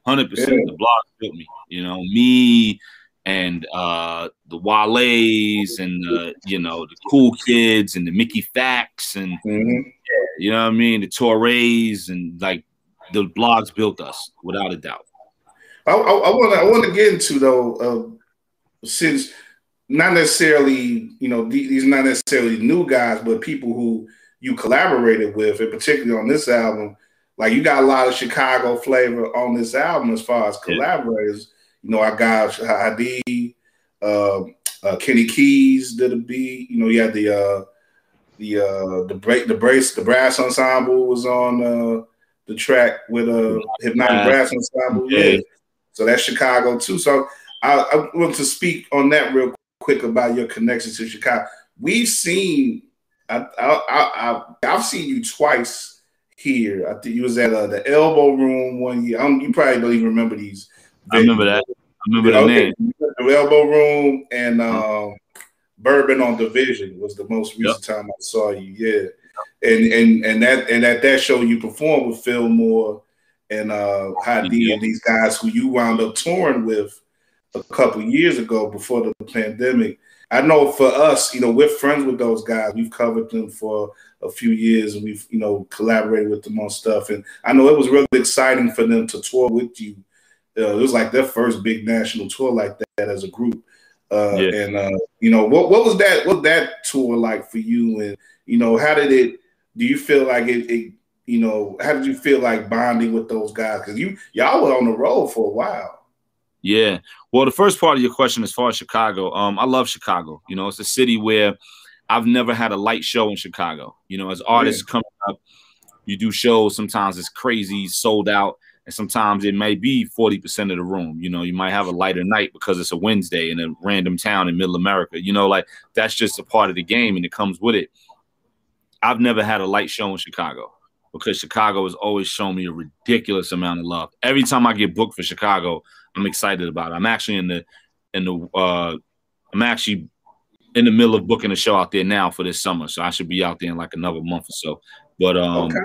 hundred yeah. percent. The blog built me. You know, me and uh the Wale's and the you know the cool kids and the Mickey Factz and mm-hmm. you know what I mean, the Torres and like the blogs built us without a doubt. I want to I want to get into though uh, since not necessarily, you know, these not necessarily new guys, but people who you collaborated with, and particularly on this album. Like you got a lot of Chicago flavor on this album as far as collaborators. You know, I got Hadi, uh, uh, Kenny Keys did a beat. You know, you had the uh, the uh, the break the brace the brass ensemble was on uh, the track with a uh, hypnotic brass ensemble. Yeah. So that's Chicago too. So I, I want to speak on that real quick about your connection to Chicago. We've seen, I, I, I, I've seen you twice here. I think you was at uh, the Elbow Room one year. you probably don't even remember these. I remember that. I remember yeah, the okay. name. The Elbow Room and um, Bourbon on Division was the most recent yep. time I saw you. Yeah, and and and that and at that show you performed with Phil Moore and uh Hadi yeah. and these guys who you wound up touring with a couple years ago before the pandemic. I know for us, you know, we're friends with those guys. We've covered them for a few years and we've, you know, collaborated with them on stuff. And I know it was really exciting for them to tour with you. Uh, it was like their first big national tour like that as a group. Uh, yeah. And uh, you know, what what was that? What that tour like for you? And you know, how did it? Do you feel like it, it you know, how did you feel like bonding with those guys? Because you y'all were on the road for a while. Yeah. Well, the first part of your question, as far as Chicago, um, I love Chicago. You know, it's a city where I've never had a light show in Chicago. You know, as artists yeah. coming up, you do shows. Sometimes it's crazy, sold out, and sometimes it may be forty percent of the room. You know, you might have a lighter night because it's a Wednesday in a random town in Middle America. You know, like that's just a part of the game, and it comes with it. I've never had a light show in Chicago because Chicago has always shown me a ridiculous amount of love. Every time I get booked for Chicago, I'm excited about it. I'm actually in the in the uh I'm actually in the middle of booking a show out there now for this summer, so I should be out there in like another month or so. But um, okay.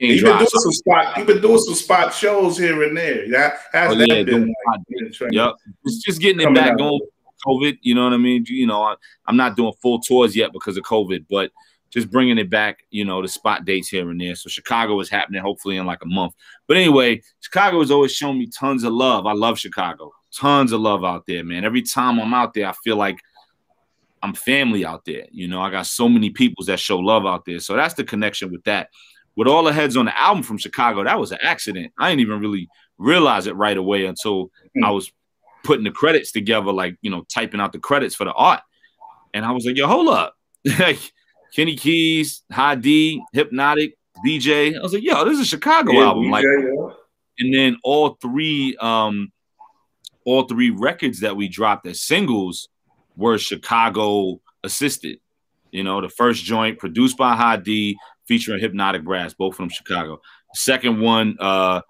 You've been doing some spot. You've been doing some spot shows here and there. Yeah, how's oh, that yeah, been? Like, yep, it's just getting it back going. COVID, you know what I mean? You know, I, I'm not doing full tours yet because of COVID, but just bringing it back, you know, the spot dates here and there. So Chicago is happening hopefully in like a month. But anyway, Chicago has always shown me tons of love. I love Chicago. Tons of love out there, man. Every time I'm out there, I feel like I'm family out there. You know, I got so many people that show love out there. So that's the connection with that. With all the heads on the album from Chicago, that was an accident. I didn't even really realize it right away until hmm. I was putting the credits together, like, you know, typing out the credits for the art. And I was like, yo, hold up. Kenny Keys, High D, Hypnotic, BJ. I was like, yo, this is a Chicago yeah, album. BJ, like, yeah. and then all three, um, all three records that we dropped as singles were Chicago assisted. You know, the first joint produced by High D, featuring Hypnotic Brass, both from Chicago. The second one, uh,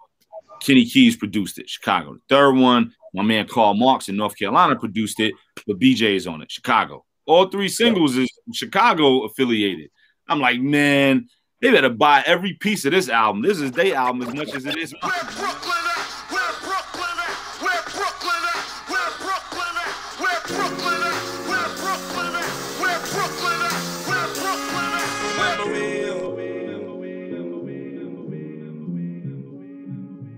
Kenny Keys produced it, Chicago. The third one, my man Carl Marx in North Carolina produced it, but BJ is on it, Chicago. All three singles is Chicago affiliated. I'm like, man, they better buy every piece of this album. This is their album as much as it is mine. Remember Will.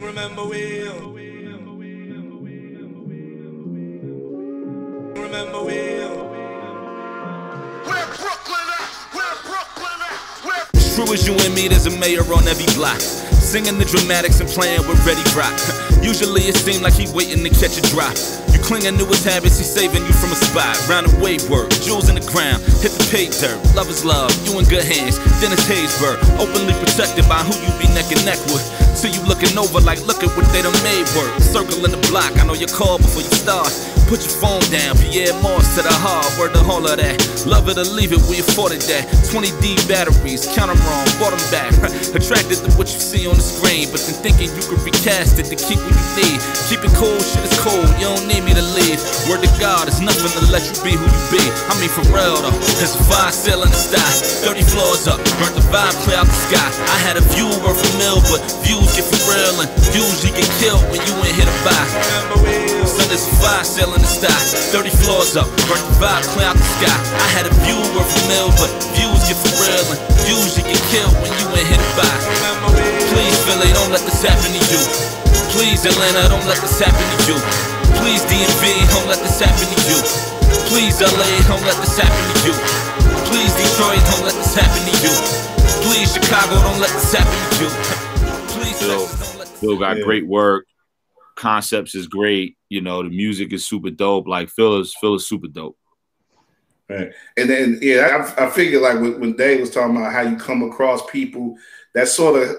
Remember True as you and me, there's a mayor on every block. Singing the dramatics and playing with Ready Rock. Usually it seems like he waiting to catch a drop. You clinging to his habits, he's saving you from a spot. Round the work, jewels in the ground, hit the pay dirt. Love is love, you in good hands. Dennis Haysbert, openly protected by who you be neck and neck with. So you looking over like, look at what they done made work. Circling the block, I know your call before you start. Put your phone down, Pierre Moss to the heart, word the whole of that. Love it or leave it, we afforded that. 20D batteries, count them wrong, bought them back. Attracted to what you see on the screen, but then thinking you could recast it to keep what you need. Keep it cool, shit is cold, you don't need me to leave. Word to God, it's nothing to let you be who you be. I mean, for real though, there's a fire still in the sky. 30 floors up, burnt the vibe clear out the sky. I had a view worth a mill, but views get for real, and usually get killed when you ain't here to buy. So there's a fire still the sky. 30 floors up, burnt the vibe clear out the sky. I had a view worth a mill, but views get for real and views you get killed when you ain't hit by. Please, Philly, don't let this happen to you. Please, Atlanta, don't let this happen to you. Please, DMV, don't let this happen to you. Please, LA, don't let this happen to you. Please, Detroit, don't let this happen to you. Please, Chicago, don't let this happen to you. Please, Texas, Bill got yeah. great work concepts is great. You know, the music is super dope. Like Phil is Phil is super dope. Right. And then yeah, I, I figured like when, when Dave was talking about how you come across people, that sort of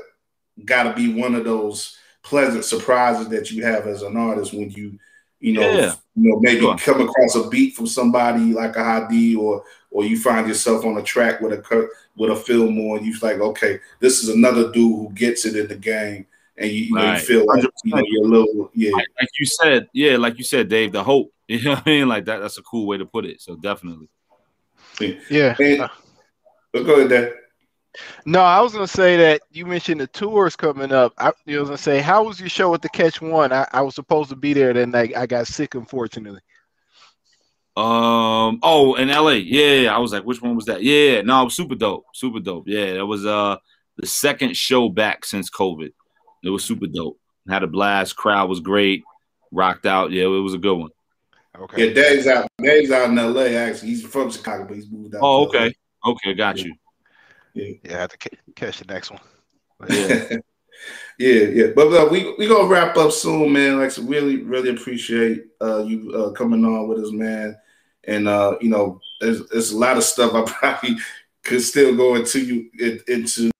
got to be one of those pleasant surprises that you have as an artist when you you know, yeah. you know, maybe sure. come across a beat from somebody like a Hadi or or you find yourself on a track with a with a Fillmore and you're like, okay, this is another dude who gets it in the game, and you, you, know, you feel like you know you're a little yeah. Like, like, you said, yeah, like you said, Dave, the hope. You know what I mean? Like that. That's a cool way to put it. So definitely. Yeah. yeah. And, but go ahead, Dave. No, I was gonna say that you mentioned the tours coming up. I, I was gonna say, how was your show at the Catch One? I, I was supposed to be there, then I, I got sick, unfortunately. Um. Oh, in LA. Yeah, I was like, which one was that? Yeah. No, it was super dope. Super dope. Yeah, that was uh the second show back since COVID. It was super dope. Had a blast. Crowd was great. Rocked out. Yeah, it was a good one. Okay. Yeah, Dave's out. Dave's out in LA. Actually, he's from Chicago, but he's moved out. Oh, okay. Okay, got yeah. you. Yeah, yeah, I have to catch the next one. yeah. yeah, yeah. But uh, we we gonna wrap up soon, man. Like, so really, really appreciate uh, you uh, coming on with us, man. And uh, you know, there's, there's a lot of stuff I probably could still go into you into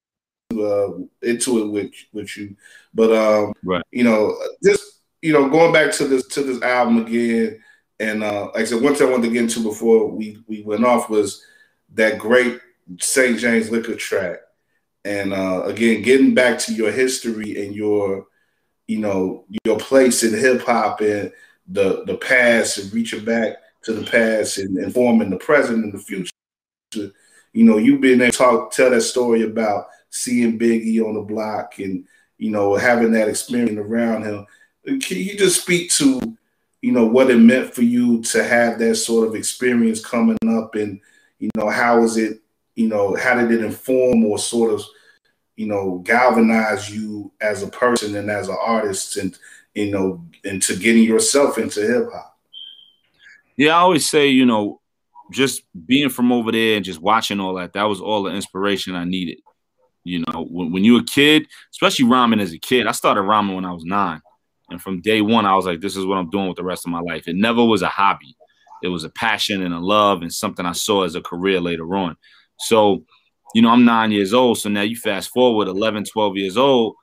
uh, into it with with you, but um, right. you know, just you know, going back to this to this album again, and uh, like I said, one thing I wanted to get into before we we went off was that great St. James Liquor track. And uh, again, getting back to your history and your, you know, your place in hip hop and the the past and reaching back to the past and, and forming the present and the future. You know, you've been there talk tell that story about seeing Biggie on the block and you know having that experience around him. Can you just speak to you know what it meant for you to have that sort of experience coming up and you know how is it you know, how did it inform or sort of, you know, galvanize you as a person and as an artist and, you know, into getting yourself into hip hop? Yeah, I always say, you know, just being from over there and just watching all that, that was all the inspiration I needed. You know, when, when you're a kid, especially rhyming as a kid, I started rhyming when I was nine. And from day one, I was like, this is what I'm doing with the rest of my life. It never was a hobby. It was a passion and a love and something I saw as a career later on. So, you know, I'm nine years old. So now you fast forward 11, 12 years old,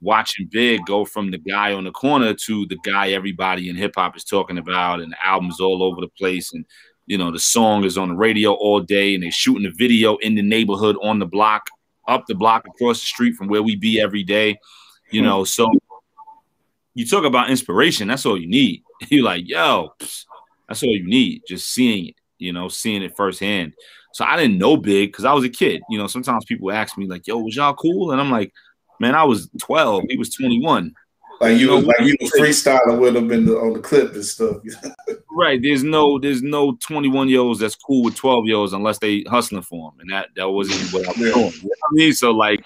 watching Big go from the guy on the corner to the guy everybody in hip hop is talking about, and the albums all over the place. And, you know, the song is on the radio all day, and they're shooting the video in the neighborhood on the block, up the block, across the street from where we be every day, you hmm. know. So you talk about inspiration, that's all you need. You're like, yo, that's all you need, just seeing it, you know, seeing it firsthand. So I didn't know big because I was a kid. You know, sometimes people ask me like, "Yo, was y'all cool?" And I'm like, "Man, I was 12. He was 21." Like you, was, like you was freestyling with him in the, on the clip and stuff. right. There's no, there's no 21 year olds that's cool with 12 year olds unless they hustling for them, and that that wasn't what I was doing. You know what I mean? So like,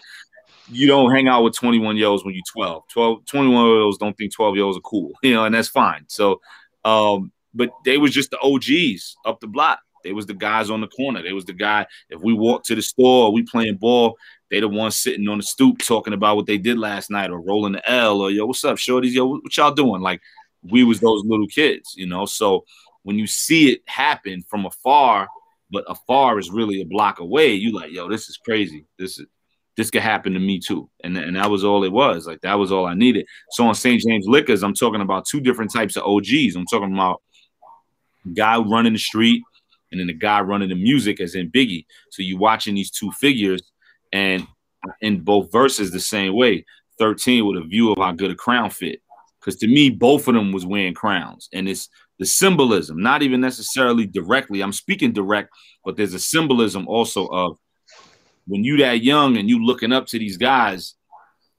you don't hang out with 21 year olds when you're 12. 12, 21 year olds don't think 12 year olds are cool, you know, and that's fine. So, um, but they was just the OGs up the block. They was the guys on the corner. They was the guy. If we walk to the store, we playing ball. They the ones sitting on the stoop talking about what they did last night, or rolling the L, or yo, what's up, shorties? Yo, what y'all doing? Like we was those little kids, you know. So when you see it happen from afar, but afar is really a block away, you like, yo, this is crazy. This is this could happen to me too. And, and that was all it was. Like that was all I needed. So on St. James Liquors, I'm talking about two different types of OGs. I'm talking about guy running the street and then the guy running the music as in Biggie. So you're watching these two figures, and in both verses the same way. 13 with a view of how good a crown fit. Because to me, both of them was wearing crowns. And it's the symbolism, not even necessarily directly. I'm speaking direct, but there's a symbolism also of when you that young and you looking up to these guys,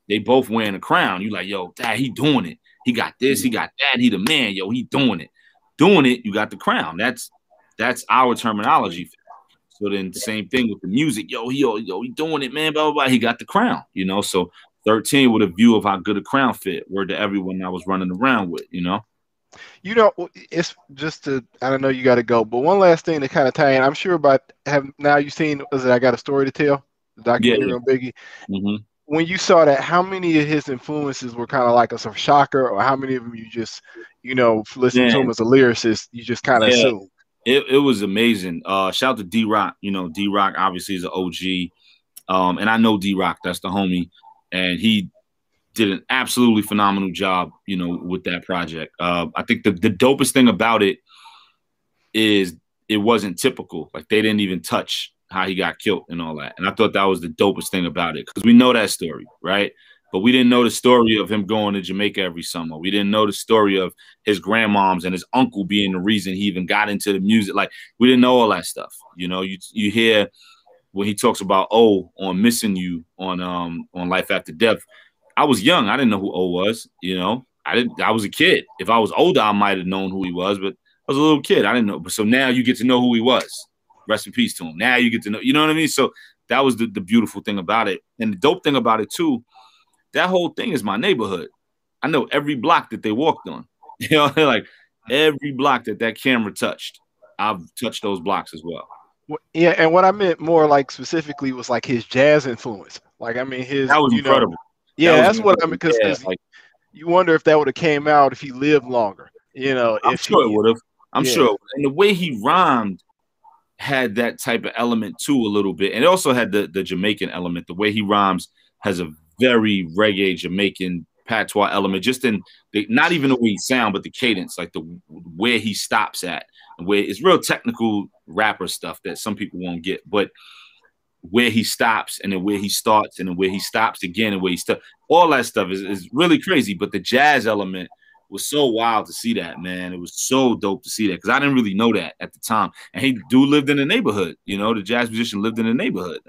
they both wearing a crown. You like, yo, dad, he doing it. He got this, he got that, he the man, yo, he doing it. Doing it, you got the crown. That's that's our terminology. So then same thing with the music. Yo, he yo, he doing it, man. Blah blah blah. He got the crown, you know. So 13 with a view of how good a crown fit. Word to everyone I was running around with, you know. You know, it's just to I don't know you got to go, but one last thing to kind of tie in. I'm sure about have now you seen was it I got a story to tell the documentary yeah. on Biggie. Mm-hmm. When you saw that, how many of his influences were kind of like a sort of shocker, or how many of them you just you know listen to him as a lyricist, you just kind of yeah. assume? It, it was amazing. Uh, shout out to D-Roc. You know, D-Roc obviously is an OG, um, and I know D-Roc. That's the homie, and he did an absolutely phenomenal job, you know, with that project. Uh, I think the, the dopest thing about it is it wasn't typical. Like they didn't even touch how he got killed and all that. And I thought that was the dopest thing about it because we know that story, right? But we didn't know the story of him going to Jamaica every summer. We didn't know the story of his grandmoms and his uncle being the reason he even got into the music. Like we didn't know all that stuff. You know, you you hear when he talks about O on missing you on um on life after death. I was young. I didn't know who O was. You know, I didn't. I was a kid. If I was older, I might have known who he was. But I was a little kid. I didn't know. But so now you get to know who he was. Rest in peace to him. Now you get to know. You know what I mean? So that was the, the beautiful thing about it, and the dope thing about it too that whole thing is my neighborhood. I know every block that they walked on. You know, like every block that that camera touched, I've touched those blocks as well. Yeah, and what I meant more like specifically was like his jazz influence. Like I mean, his that was incredible. Know, yeah, that that's what I mean because yeah, like, you wonder if that would have came out if he lived longer. You know, I'm sure he, it would have. I'm yeah. sure. And the way he rhymed had that type of element too, a little bit, and it also had the the Jamaican element. The way he rhymes has a very reggae Jamaican patois element, just in the, not even the way he sound, but the cadence, like the where he stops at, where it's real technical rapper stuff that some people won't get, but where he stops and then where he starts and then where he stops again and where he stops, all that stuff is, is really crazy. But the jazz element was so wild to see that, man. It was so dope to see that because I didn't really know that at the time. And he do lived in the neighborhood, you know, the jazz musician lived in the neighborhood.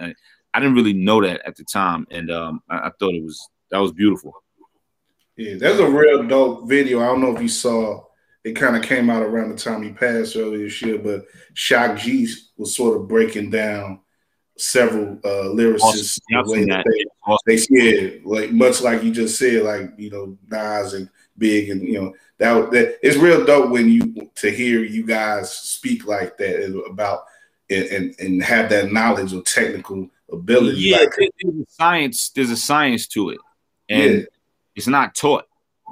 I didn't really know that at the time, and um, I, I, thought it was that was beautiful. Yeah, there's a real dope video. I don't know if you saw. It kind of came out around the time he passed earlier this year, but Shock G was sort of breaking down several uh, lyricists. Awesome. The they, awesome. they, yeah, like much like you just said, like you know Nas and Big, and you know that that it's real dope when you to hear you guys speak like that about and and, and have that knowledge of technical ability. Yeah, like, there's a science. There's a science to it, and yeah. it's not taught.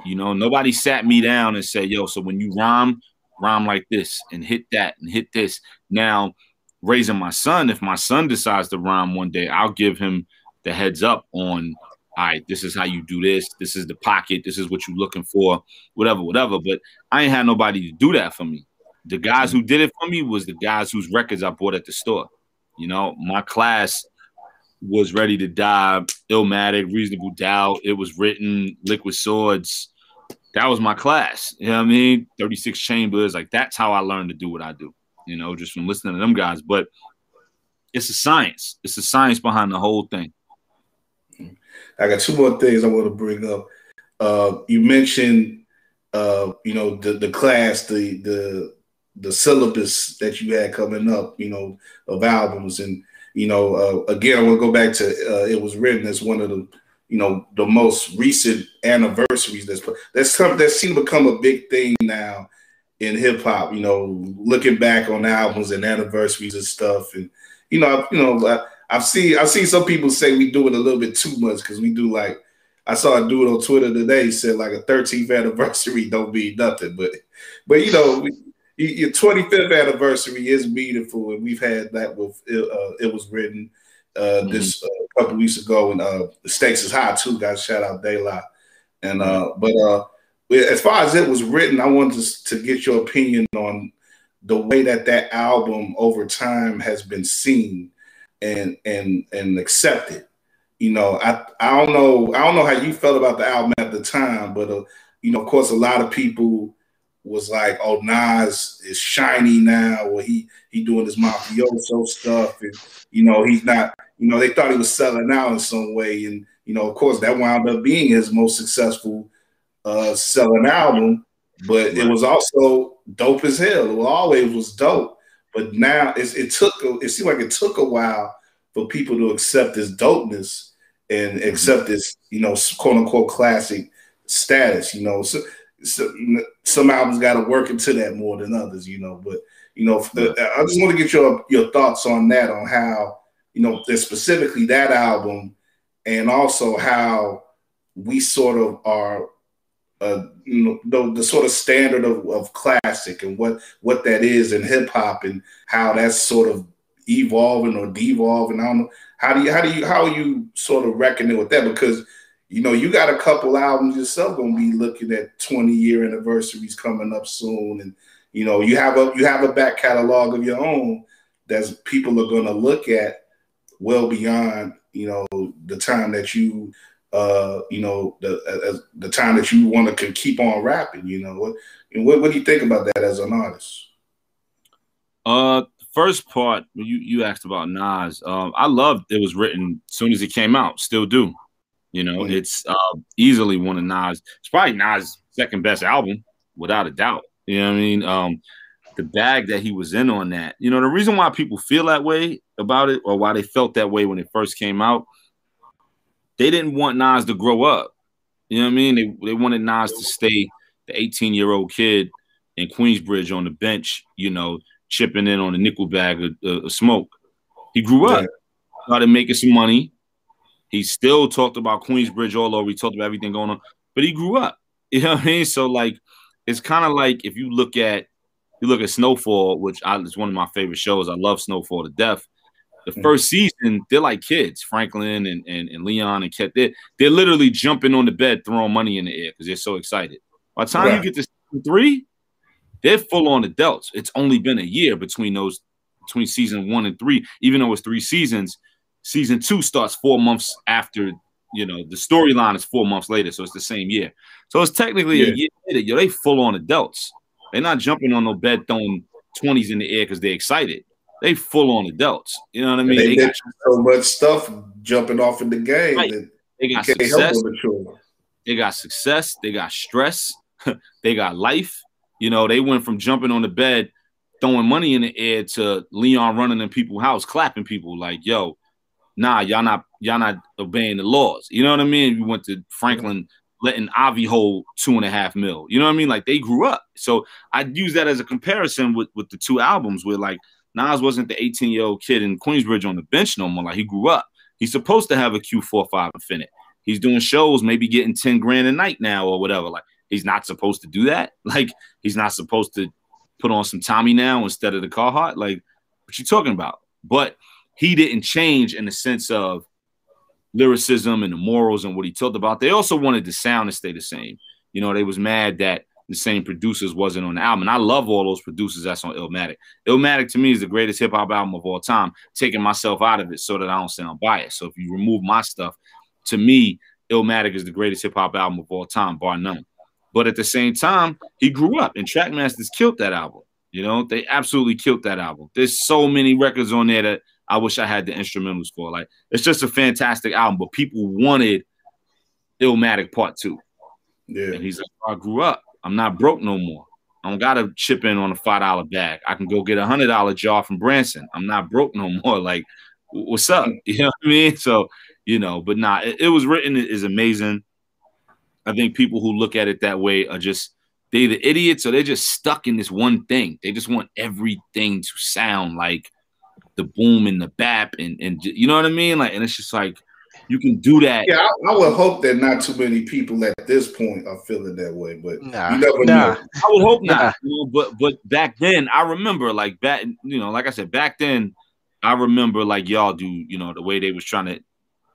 You know, nobody sat me down and said, "Yo, so when you rhyme, rhyme like this and hit that and hit this." Now, raising my son, if my son decides to rhyme one day, I'll give him the heads up on. All right, this is how you do this. This is the pocket. This is what you're looking for. Whatever, whatever. But I ain't had nobody to do that for me. The guys who did it for me was the guys whose records I bought at the store. You know, my class was ready to die. Illmatic, Reasonable Doubt. It was written. Liquid Swords. That was my class. You know what I mean? 36 Chambers. Like that's how I learned to do what I do. You know, just from listening to them guys. But it's a science. It's a science behind the whole thing. I got two more things I want to bring up. Uh, you mentioned, uh, you know, the the class, the the the syllabus that you had coming up, you know, of albums, and you know, uh, again, I want to go back to uh, it was written as one of the, you know, the most recent anniversaries. That's that's something that seemed to become a big thing now in hip hop. You know, looking back on albums and anniversaries and stuff, and you know, you know, I, I've seen I've seen some people say we do it a little bit too much because we do like I saw a dude on Twitter today said like a 13th anniversary don't mean nothing, but but you know. We, your 25th anniversary is meaningful, and we've had that with uh, it was written uh, mm-hmm. this uh, couple weeks ago, and uh, the stakes is high too. Guys, shout out Daylight. And uh, but uh, as far as it was written, I wanted to, to get your opinion on the way that that album over time has been seen and and and accepted. You know, I I don't know I don't know how you felt about the album at the time, but uh, you know, of course, a lot of people was like, oh, Nas is shiny now, or he he doing this mafioso stuff, and you know he's not. You know they thought he was selling out in some way, and you know of course that wound up being his most successful uh, selling album, but it was also dope as hell. It always was dope, but now it took it seemed like it took a while for people to accept this dopeness and accept mm-hmm. this you know quote unquote classic status. You know, so so, some albums got to work into that more than others, you know. But you know, the, I just want to get your your thoughts on that, on how you know, specifically that album, and also how we sort of are, uh, you know, the, the sort of standard of, of classic and what what that is in hip hop, and how that's sort of evolving or devolving. I don't know how do you how do you how are you sort of reckoning with that because you know, you got a couple albums yourself gonna be looking at 20 year anniversaries coming up soon, and you know, you have a you have a back catalog of your own that people are gonna look at well beyond you know the time that you uh you know the uh, the time that you want to keep on rapping. You know what, what what do you think about that as an artist? Uh, first part you you asked about Nas. Um, I loved it was written as soon as it came out. Still do. You know, mm-hmm. it's uh, easily one of Nas. It's probably Nas' second best album, without a doubt. You know what I mean? Um, the bag that he was in on that. You know, the reason why people feel that way about it, or why they felt that way when it first came out, they didn't want Nas to grow up. You know what I mean? They they wanted Nas to stay the 18 year old kid in Queensbridge on the bench, you know, chipping in on a nickel bag of, of smoke. He grew up, started making some money, he still talked about Queensbridge all over. He talked about everything going on, but he grew up. You know what I mean? So like, it's kind of like if you look at you look at Snowfall, which I, is one of my favorite shows. I love Snowfall to death. The mm. first season, they're like kids, Franklin and, and, and Leon and Ket. They're, they're literally jumping on the bed, throwing money in the air because they're so excited. By the time right. you get to season three, they're full on adults. It's only been a year between those between season one and three, even though it's three seasons. Season two starts four months after, you know, the storyline is four months later, so it's the same year. So it's technically yeah. a year later. Yo, they full on adults. They're not jumping on no bed throwing 20s in the air because they're excited. They full on adults. You know what I mean? They, they got so much stuff jumping off in the game right. they got success. They got success. They got stress. they got life. You know, they went from jumping on the bed, throwing money in the air to Leon running in people's house, clapping people like, yo, nah, y'all not y'all not obeying the laws. You know what I mean? We went to Franklin letting Avi hold two and a half mil. You know what I mean? Like they grew up. So I'd use that as a comparison with with the two albums where like Nas wasn't the 18 year old kid in Queensbridge on the bench no more. Like he grew up. He's supposed to have a Q45 Infiniti. He's doing shows, maybe getting 10 grand a night now or whatever. Like he's not supposed to do that. Like he's not supposed to put on some Tommy now instead of the Carhartt. Like what you talking about? But he didn't change in the sense of lyricism and the morals and what he talked about. They also wanted the sound to stay the same. You know, they was mad that the same producers wasn't on the album. And I love all those producers that's on Illmatic. Illmatic to me is the greatest hip hop album of all time, taking myself out of it so that I don't sound biased. So if you remove my stuff, to me, Illmatic is the greatest hip hop album of all time, bar none. But at the same time, he grew up and Trackmasters killed that album. You know, they absolutely killed that album. There's so many records on there that I wish I had the instrumentals for. Like, it's just a fantastic album, but people wanted Illmatic Part Two. Yeah. And he's like, I grew up. I'm not broke no more. I don't gotta chip in on a five dollar bag. I can go get a hundred dollar jar from Branson. I'm not broke no more. Like, what's up? You know what I mean? So, you know, but nah, it, it was written is amazing. I think people who look at it that way are just they the idiots or they're just stuck in this one thing. They just want everything to sound like the boom and the bap and and you know what I mean? Like, and it's just like you can do that. Yeah, I, I, would hope that not too many people at this point are feeling that way, but nah, you never nah. know. I would hope not. You know, but but back then, I remember like back, you know, like I said, back then, I remember like y'all do, you know, the way they was trying to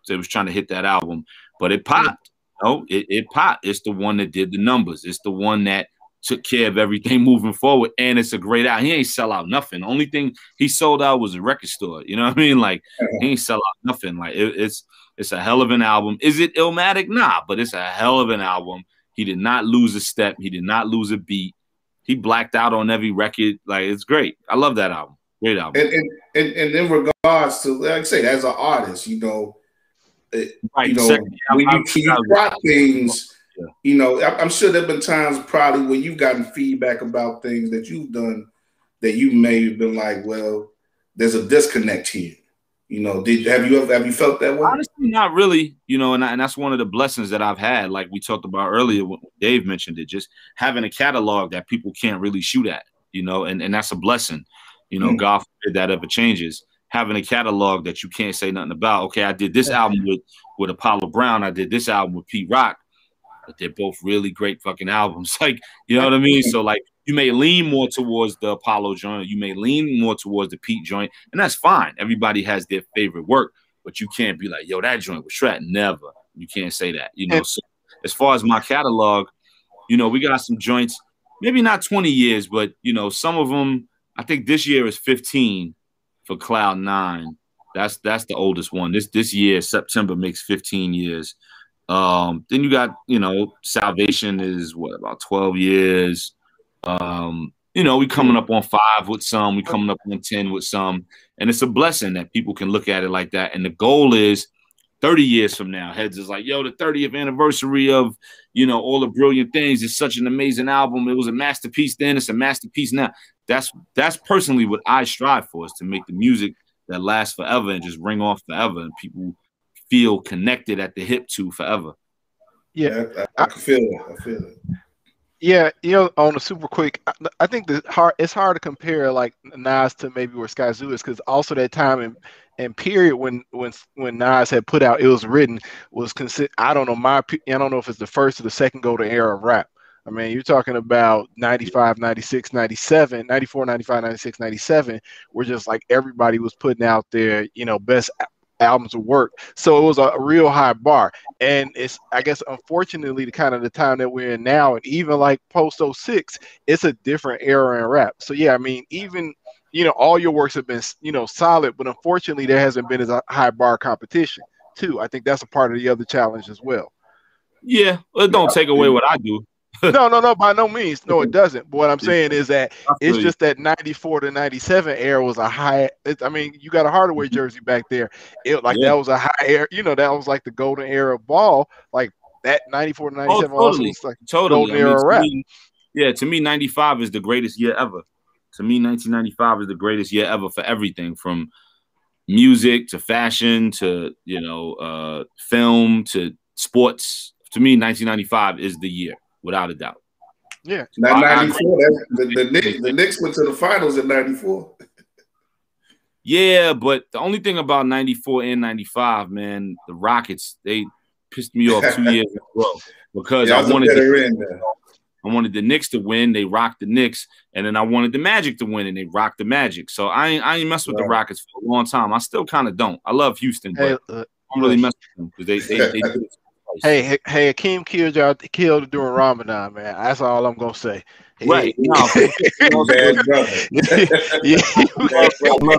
they was trying to hit that album, but it popped. You know, it, it popped. It's the one that did the numbers. It's the one that took care of everything moving forward. And it's a great out. He ain't sell out nothing. The only thing he sold out was a record store. You know what I mean? Like he ain't sell out nothing. Like it, it's it's a hell of an album. Is it Illmatic? Nah, but it's a hell of an album. He did not lose a step. He did not lose a beat. He blacked out on every record. Like it's great. I love that album. Great album. And and, and, and in regards to like I say, as an artist, you know, right. you know, Second, when you, you try things yeah. You know, I'm sure there've been times probably where you've gotten feedback about things that you've done that you may have been like, well, there's a disconnect here. You know, did have you ever have you felt that way? Honestly, not really. You know, and, I, and that's one of the blessings that I've had. Like we talked about earlier, when Dave mentioned it, just having a catalog that people can't really shoot at. You know, and and that's a blessing. You know, mm-hmm. God forbid that ever changes. Having a catalog that you can't say nothing about. Okay, I did this album with with Apollo Brown. I did this album with Pete Rock but they're both really great fucking albums. Like, you know what I mean? So like you may lean more towards the Apollo joint, you may lean more towards the Pete joint, and that's fine. Everybody has their favorite work, but you can't be like, yo, that joint was Shrek. Never. You can't say that. You know, so as far as my catalog, you know, we got some joints, maybe not 20 years, but you know, some of them. I think this year is 15 for Cloud Nine. That's that's the oldest one. This this year, September makes 15 years. Um, then you got, you know, Salvation is what about 12 years. Um, you know, we coming up on five with some, we coming up on 10 with some, and it's a blessing that people can look at it like that. And the goal is 30 years from now, heads is like, yo, the 30th anniversary of, you know, all the brilliant things is such an amazing album. It was a masterpiece then, it's a masterpiece now. That's that's personally what I strive for is to make the music that lasts forever and just ring off forever and people feel connected at the hip to forever. Yeah, I, I, I feel it. I feel it. Yeah, you know, on a super quick, I, I think the hard it's hard to compare like Nas to maybe where Skyzoo is because also that time and and period when when when Nas had put out it was written was considered I don't know my I don't know if it's the first or the second golden era of rap. I mean, you're talking about 95, 96, 97, 94, 95, 96, 97, where just like everybody was putting out their, you know, best albums of work. So it was a real high bar. And it's, I guess, unfortunately, the kind of the time that we're in now, and even like post 06, it's a different era in rap. So, yeah, I mean, even, you know, all your works have been, you know, solid, but unfortunately, there hasn't been as a high bar competition, too. I think that's a part of the other challenge as well. Yeah, it don't take away what I do no, no, no, by no means. No, it doesn't. But what I'm saying is that it's just that 94 to 97 era was a high. It, I mean, you got a Hardaway mm-hmm. jersey back there. It like yeah. that was a high air. You know, that was like the golden era of ball. Like that 94 to 97 oh, totally. like totally. golden I mean, era rap. Me, yeah, to me, 95 is the greatest year ever. To me, 1995 is the greatest year ever for everything from music to fashion to you know uh, film to sports. To me, 1995 is the year without a doubt. Yeah. Not 94. That's, the, the, Knicks, the Knicks went to the finals in 94. Yeah, but the only thing about 94 and 95, man, the Rockets, they pissed me off two years ago because yeah, I, I wanted the, I wanted the Knicks to win. They rocked the Knicks, and then I wanted the Magic to win, and they rocked the Magic. So I ain't, I ain't messed with right. the Rockets for a long time. I still kind of don't. I love Houston, but hey, uh, I don't really mess with them because they they, they, they Hey, hey, Hakeem killed y'all killed during Ramadan, man. That's all I'm gonna say. Right. No, bad brother. yeah.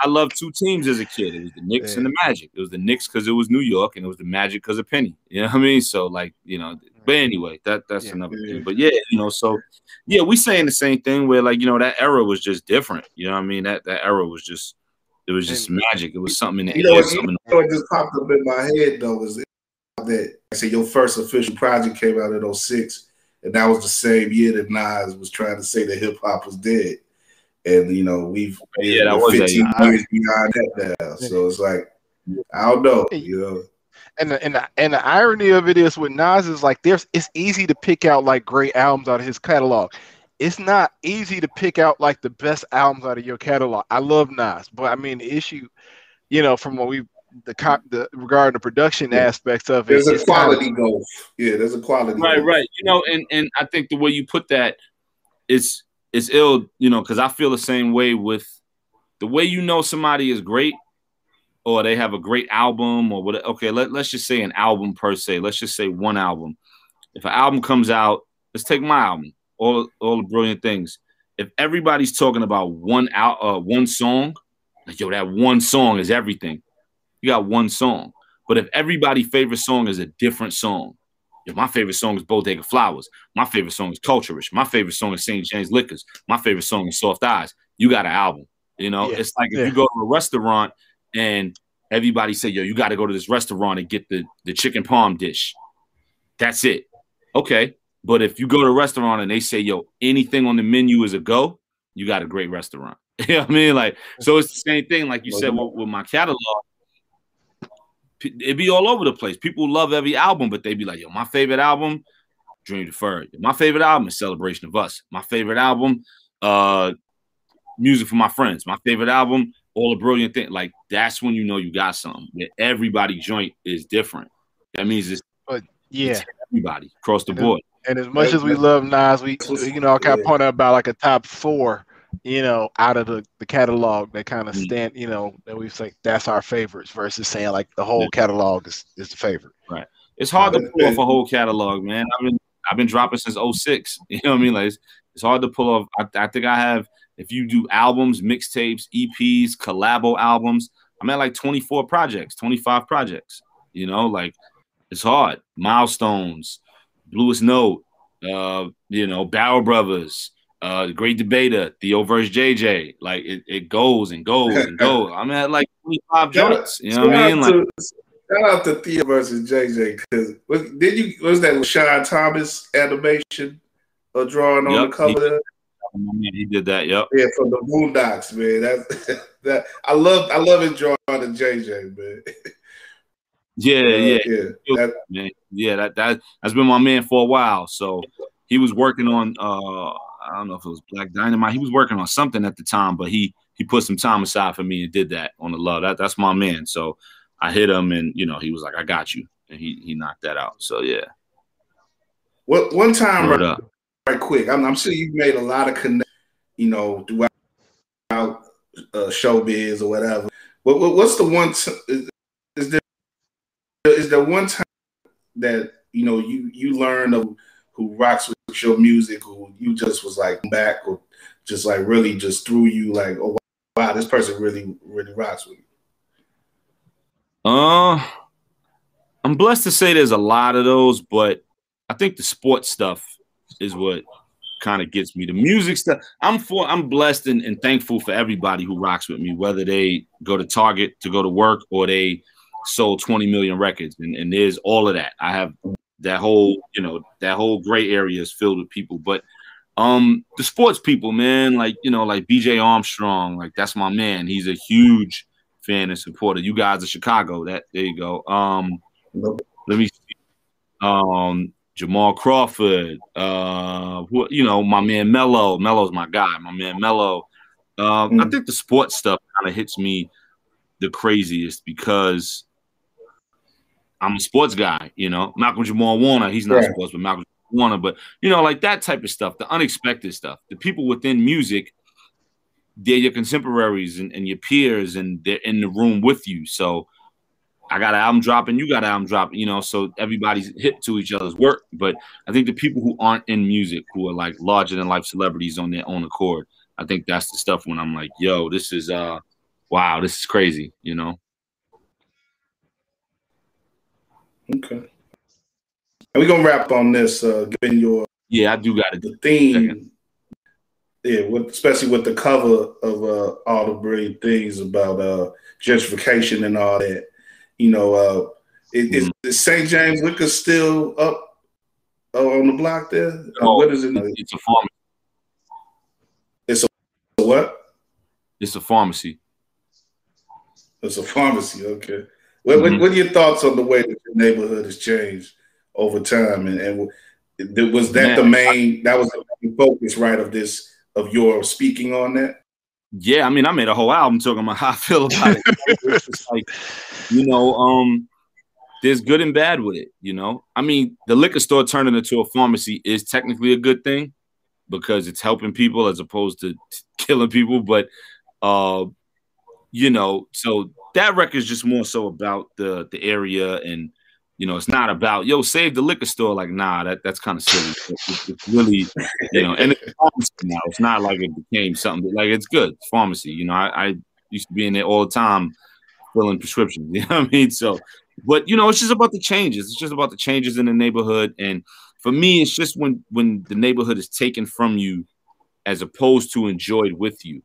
I love two teams as a kid. It was the Knicks yeah. and the Magic. It was the Knicks because it was New York, and it was the Magic because of Penny. You know what I mean? So like, you know, but anyway, that that's yeah. another thing. But yeah, you know, so yeah, we saying the same thing where like, you know, that era was just different. You know what I mean? That that era was just it was just and, magic. It was something in the you know, what, you know what just popped up in my head though was that I say your first official project came out in 06, and that was the same year that Nas was trying to say that hip hop was dead. And you know, we've yeah, that was 15 years behind that now. So it's like I don't know, you know. And the, and the, and the irony of it is with Nas is like there's it's easy to pick out like great albums out of his catalog. It's not easy to pick out like the best albums out of your catalog. I love Nas, but I mean the issue, you know, from what we the the regarding the production yeah. aspects of it. There's a quality kind of, goal. Yeah, there's a quality. Right, goal. right. You know, and and I think the way you put that is is ill. You know, because I feel the same way with the way you know somebody is great or they have a great album or what. Okay, let let's just say an album per se. Let's just say one album. If an album comes out, let's take my album. All all the brilliant things. If everybody's talking about one out uh, one song, like yo, that one song is everything you got one song. But if everybody's favorite song is a different song, if my favorite song is Bodega Flowers, my favorite song is Culturist, my favorite song is St. James Liquors, my favorite song is Soft Eyes, you got an album. You know, yeah. it's like if yeah. you go to a restaurant and everybody say, yo, you got to go to this restaurant and get the, the chicken palm dish. That's it. Okay. But if you go to a restaurant and they say, yo, anything on the menu is a go, you got a great restaurant. you know what I mean? Like, so it's the same thing, like you said, with, with my catalog it'd be all over the place. People love every album, but they'd be like, yo, my favorite album, Dream Deferred. My favorite album is Celebration of Us. My favorite album, uh, Music for My Friends. My favorite album, All the Brilliant Thing. Like that's when you know you got something. Everybody joint is different. That means it's, but yeah, it's everybody across the board. And as much as we love Nas, we you know I kind of point out about like a top four you know, out of the, the catalog that kind of mm. stand, you know, that we say that's our favorites versus saying like the whole catalog is, is the favorite. Right. It's hard to pull off a whole catalog, man. I've been I've been dropping since 06. You know what I mean? Like it's, it's hard to pull off. I, I, think I have if you do albums, mixtapes, EPs, collabo albums, I'm at like 24 projects, 25 projects. You know, like it's hard. Milestones, Bluest Note, uh, you know, Barrel Brothers, uh, Great Debater, Theo versus JJ. Like it, it goes and goes and goes. I'm at like 25 joints. You know what I mean? Like, shout out to Theo versus JJ because did you was that LeSean Thomas animation or drawing on the cover? He, he did that. Yep. Yeah, from the Boondocks, man. That that I love. I love drawing to JJ, man. Yeah, uh, yeah, yeah. That, man, yeah, that that has been my man for a while. So he was working on uh I don't know if it was Black Dynamite. He was working on something at the time, but he he put some time aside for me and did that on the love. That that's my man. So I hit him and you know he was like, I got you. And he he knocked that out. So yeah. What one time right, up. right quick. I'm, I'm sure you've made a lot of connect, you know, throughout uh, showbiz or whatever. What, what what's the one is, is there is there one time that you know you you learned of who rocks with your music, or you just was like back or just like really just threw you like, oh wow, this person really really rocks with you? Uh, I'm blessed to say there's a lot of those, but I think the sports stuff is what kind of gets me. The music stuff, I'm for I'm blessed and, and thankful for everybody who rocks with me, whether they go to Target to go to work or they sold 20 million records. And, and there's all of that. I have that whole, you know, that whole gray area is filled with people. But um the sports people, man, like you know, like BJ Armstrong, like that's my man. He's a huge fan and supporter. You guys are Chicago. That there you go. Um let me see. Um Jamal Crawford, uh, who, you know, my man Mello. Mello's my guy. My man Mello. Um, mm. I think the sports stuff kind of hits me the craziest because I'm a sports guy, you know. Malcolm Jamal Warner, he's not yeah. sports, but Malcolm Warner, but you know, like that type of stuff, the unexpected stuff. The people within music, they're your contemporaries and, and your peers, and they're in the room with you. So I got an album dropping, you got an album dropping, you know, so everybody's hip to each other's work. But I think the people who aren't in music, who are like larger than life celebrities on their own accord, I think that's the stuff when I'm like, yo, this is uh wow, this is crazy, you know. Okay. And we're gonna wrap on this, uh, giving your yeah, I do got it. The theme, yeah, with, especially with the cover of uh, all the brilliant things about uh, gentrification and all that. You know, uh, is, mm-hmm. is St. James Liquor still up uh, on the block there? Oh, what is it? It's a pharmacy. It's a what? It's a pharmacy. It's a pharmacy. Okay. What, mm-hmm. what, are your thoughts on the way that your neighborhood has changed over time? And, and was that Man, the main? that was the main focus, right? Of this of your speaking on that. Yeah, I mean, I made a whole album talking about how I feel about it. it's like, you know, um, there's good and bad with it. You know, I mean, the liquor store turning into a pharmacy is technically a good thing because it's helping people as opposed to killing people. But, uh, you know, so that record is just more so about the the area and you know, it's not about yo save the liquor store. Like, nah, that that's kind of silly. It's, it's, really, you know, and it's now. It's not like it became something like it's good pharmacy. You know, I, I, used to be in there all the time filling prescriptions. You know what I mean? So, but you know, it's just about the changes. It's just about the changes in the neighborhood. And for me, it's just when when the neighborhood is taken from you as opposed to enjoyed with you.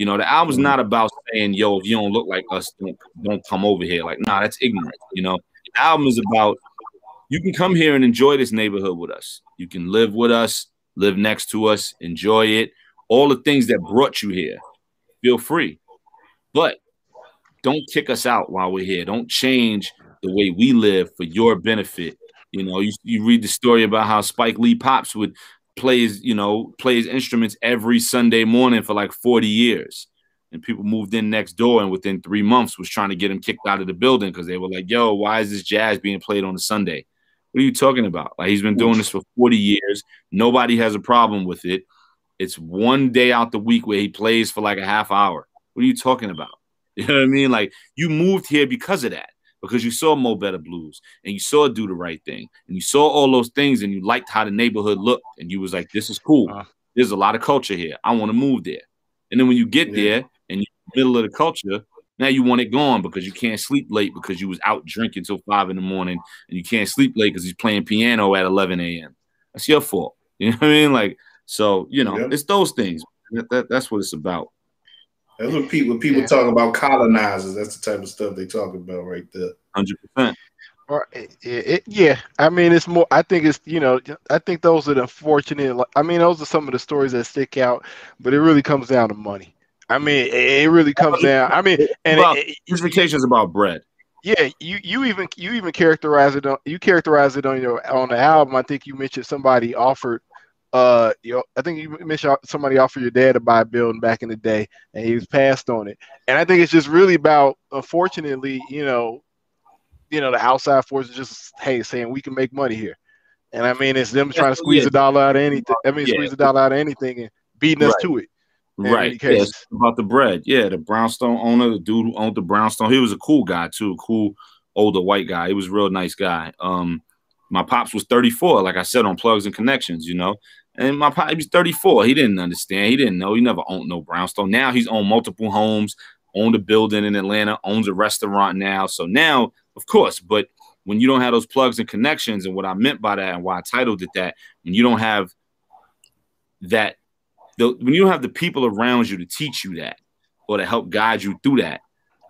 You know, the album's mm-hmm. not about saying, "Yo, if you don't look like us, don't, don't come over here." Like, nah, that's ignorant. You know, the album is about you can come here and enjoy this neighborhood with us. You can live with us, live next to us, enjoy it. All the things that brought you here, feel free. But don't kick us out while we're here. Don't change the way we live for your benefit. You know, you, you read the story about how Spike Lee Pops would plays, you know, plays instruments every Sunday morning for like 40 years. And people moved in next door and within three months was trying to get him kicked out of the building because they were like, yo, why is this jazz being played on a Sunday? What are you talking about? Like he's been doing this for 40 years. Nobody has a problem with it. It's one day out the week where he plays for like a half hour. What are you talking about? You know what I mean? Like you moved here because of that, because you saw Mo Better Blues and you saw Do the Right Thing and you saw all those things and you liked how the neighborhood looked and you was like, this is cool. Uh, There's a lot of culture here. I want to move there. And then when you get yeah. there and you're in the middle of the culture, now you want it gone because you can't sleep late because you was out drinking till five in the morning and you can't sleep late because he's playing piano at 11 a.m. That's your fault. You know what I mean? Like, so, you know, it's those things. That, that, that's what it's about. That's what people people yeah. talk about colonizers. That's the type of stuff they talk about right there. Hundred percent. Or it, it, yeah, I mean, it's more. I think it's you know, I think those are the unfortunate. I mean, those are some of the stories that stick out, but it really comes down to money. I mean, it, it really comes down. I mean, and about, it, gentrification is about bread. Yeah, you you even you even characterize it on you characterize it on your on the album. I think you mentioned somebody offered uh you know, I think you mentioned somebody offered your dad to buy a building back in the day and he was passed on it. And I think it's just really about unfortunately, you know, you know, the outside forces just hey saying we can make money here. And I mean it's them trying to squeeze a dollar out of anything. I mean yeah. squeeze a dollar out of anything and beating us to it. Right. Yes, about the bread. Yeah, the brownstone owner, the dude who owned the brownstone, he was a cool guy too, cool older white guy. He was a real nice guy. Um, my pops was 34, like I said on Plugs and Connections, you know. And my pop, he was 34. He didn't understand. He didn't know. He never owned no brownstone. Now he's owned multiple homes, owned a building in Atlanta, owns a restaurant now. So now, of course, but when you don't have those plugs and connections, and what I meant by that and why I titled it that, when you don't have that, the, when you don't have the people around you to teach you that or to help guide you through that,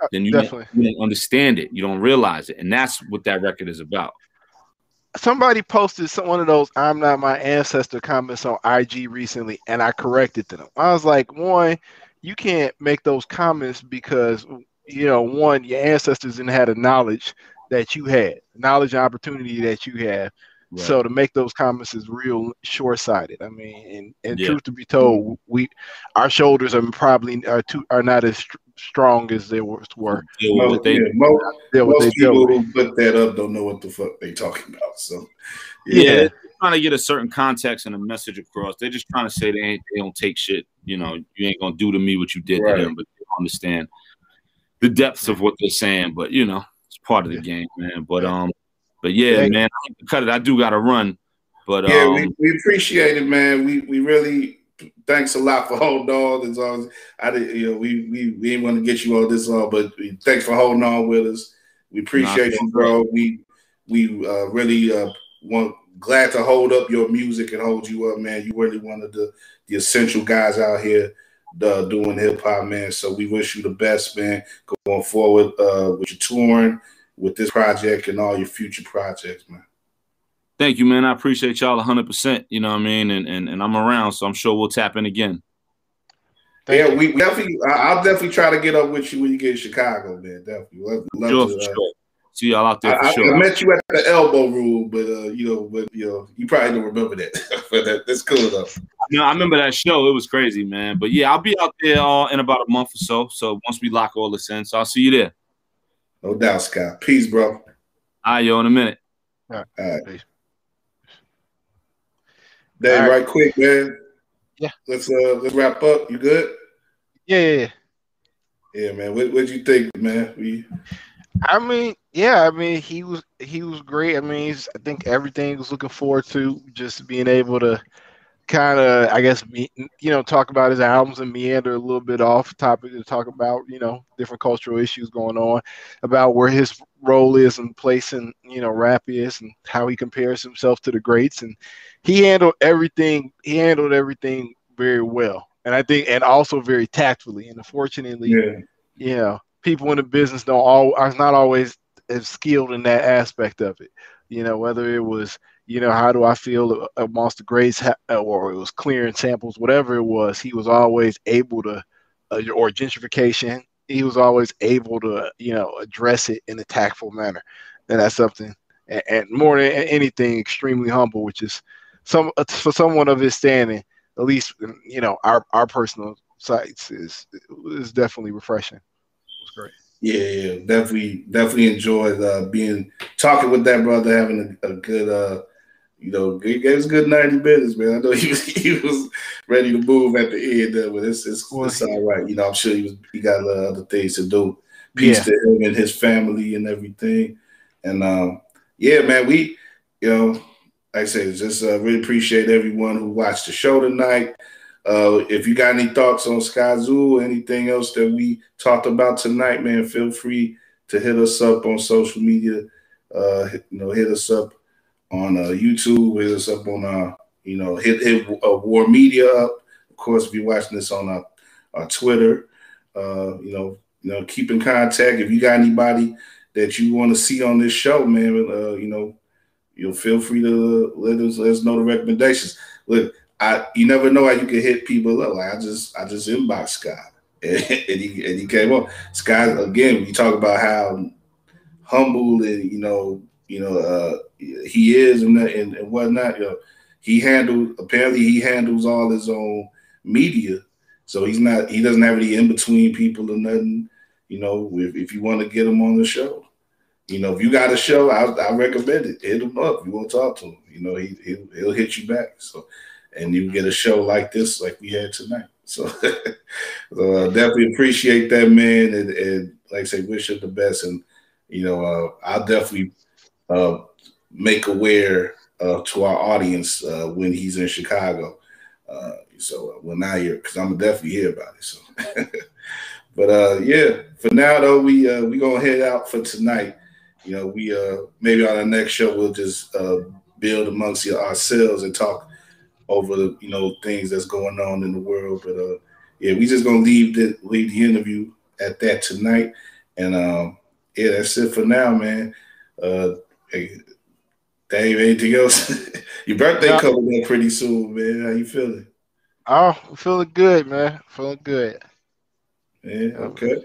uh, then you you don't understand it. You don't realize it. And that's what that record is about somebody posted some one of those "I'm not my ancestor" comments on IG recently, and I corrected them. I was like, one, you can't make those comments because you know, one, your ancestors didn't have the knowledge that you had, knowledge and opportunity that you have. Right. So to make those comments is real short-sighted. I mean, and, and yeah. truth to be told, we our shoulders are probably are too are not as strong as they were. most, they, yeah, most, most people who put that up don't know what the fuck they talking about. So, yeah. yeah trying to get a certain context and a message across. They're just trying to say they ain't, they don't take shit. You know, you ain't gonna do to me what you did right. to them, but they don't understand the depths of what they're saying. But you know, it's part of the game, man. But um, but yeah, yeah. man, cut it. I do got to run. But yeah, um, we, we appreciate it, man. We we really thanks a lot for holding on. As long as I did, you know, we we we didn't want to get you all this long, but thanks for holding on with us. We appreciate you, bro. We we uh, really uh, want glad to hold up your music and hold you up, man. You really one of the the essential guys out here uh, doing hip hop, man. So we wish you the best, man, going forward uh, with your touring, with this project, and all your future projects, man. Thank you, man. I appreciate y'all 100%. You know what I mean? And, and, and I'm around, so I'm sure we'll tap in again. Thank yeah, we definitely. I'll definitely try to get up with you when you get in Chicago, man. Definitely. Love, love sure, to, uh, sure. See y'all out there for I, sure. I met you at the elbow room, but uh, you know, but you know, you probably don't remember that. but that, that's cool though. No, I remember that show. It was crazy, man. But yeah, I'll be out there uh, in about a month or so. So once we lock all this in, so I'll see you there. No doubt, Scott. Peace, bro. All right, yo, in a minute. All right. All right. Peace. Dave, right. right. quick, man. Yeah. Let's uh let's wrap up. You good? Yeah, yeah, yeah. Yeah, man. What what'd you think, man? We I mean, yeah, I mean he was he was great. I mean, I think everything was looking forward to just being able to kind of, I guess, me, you know, talk about his albums and meander a little bit off topic to talk about, you know, different cultural issues going on, about where his role is and place in, you know, rap is and how he compares himself to the greats. And he handled everything. He handled everything very well, and I think, and also very tactfully. And unfortunately, yeah. you know, people in the business don't all are not always as skilled in that aspect of it. You know, whether it was you know, how do I feel amongst the greats, or it was clearing samples, whatever it was, he was always able to, uh, or gentrification, he was always able to, you know, address it in a tactful manner. And that's something, and, and more than anything, extremely humble, which is some uh, for someone of his standing, at least, you know, our, our personal sites is, is definitely refreshing. It was great. Yeah, yeah, definitely, definitely enjoyed uh, being talking with that brother, having a, a good uh, you know, gave us good 90 minutes, man. I know he was he was ready to move at the end, uh, but it's it's, it's all right. You know, I'm sure he was he got uh, other things to do. Peace yeah. to him and his family and everything. And um, yeah, man, we you know, like I said, just uh, really appreciate everyone who watched the show tonight. Uh, if you got any thoughts on Skyzoo or anything else that we talked about tonight, man, feel free to hit us up on social media. Uh, you know, hit us up on uh, YouTube. Hit us up on uh, you know, hit hit uh, War Media up. Of course, if you're watching this on uh, uh, Twitter, uh, you know, you know, keep in contact. If you got anybody that you want to see on this show, man, you know, you'll feel free to let us let us know the recommendations. Look, I you never know how you can hit people up. Like I just I just inbox Scott and, he and he came up. Scott again, we talk about how humble and you know you know uh, he is and, and and whatnot. You know, he handled apparently he handles all his own media, so he's not he doesn't have any in between people or nothing. You know, if, if you want to get him on the show, you know, if you got a show, I, I recommend it. Hit him up. You want to talk to him. You know, he he'll, he'll hit you back. So, and you get a show like this, like we had tonight. So, so uh, definitely appreciate that man, and, and like I say, wish him the best. And you know, uh, I'll definitely uh, make aware uh, to our audience uh, when he's in Chicago. Uh, so when I hear, because I'm definitely hear about it. So, but uh, yeah, for now though, we uh, we gonna head out for tonight. You know, we uh maybe on the next show we'll just uh build amongst ourselves and talk over the you know things that's going on in the world. But uh, yeah, we just gonna leave the leave the interview at that tonight. And um, yeah, that's it for now, man. Uh, hey, Dave, anything else? Your birthday yeah. coming up pretty soon, man. How you feeling? Oh, I'm feeling good, man. Feeling good. Yeah. Okay.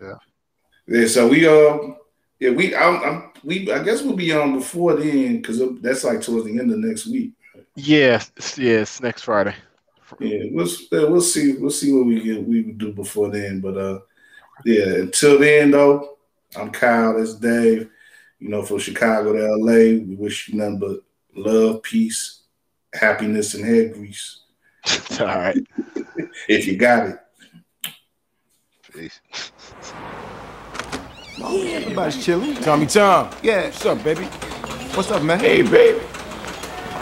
Yeah. Yeah. So we um, yeah, we I'm, I'm we I guess we'll be on before then because that's like towards the end of next week. Yes, yes, next Friday. Yeah, we'll we'll see we'll see what we get we do before then. But uh, yeah, until then though, I'm Kyle. That's Dave. You know, from Chicago to LA, we wish you nothing but love, peace, happiness, and head grease. All right. if you got it. Peace. Everybody's chilling. Tommy Tom. Yeah. What's up, baby? What's up, man? Hey, baby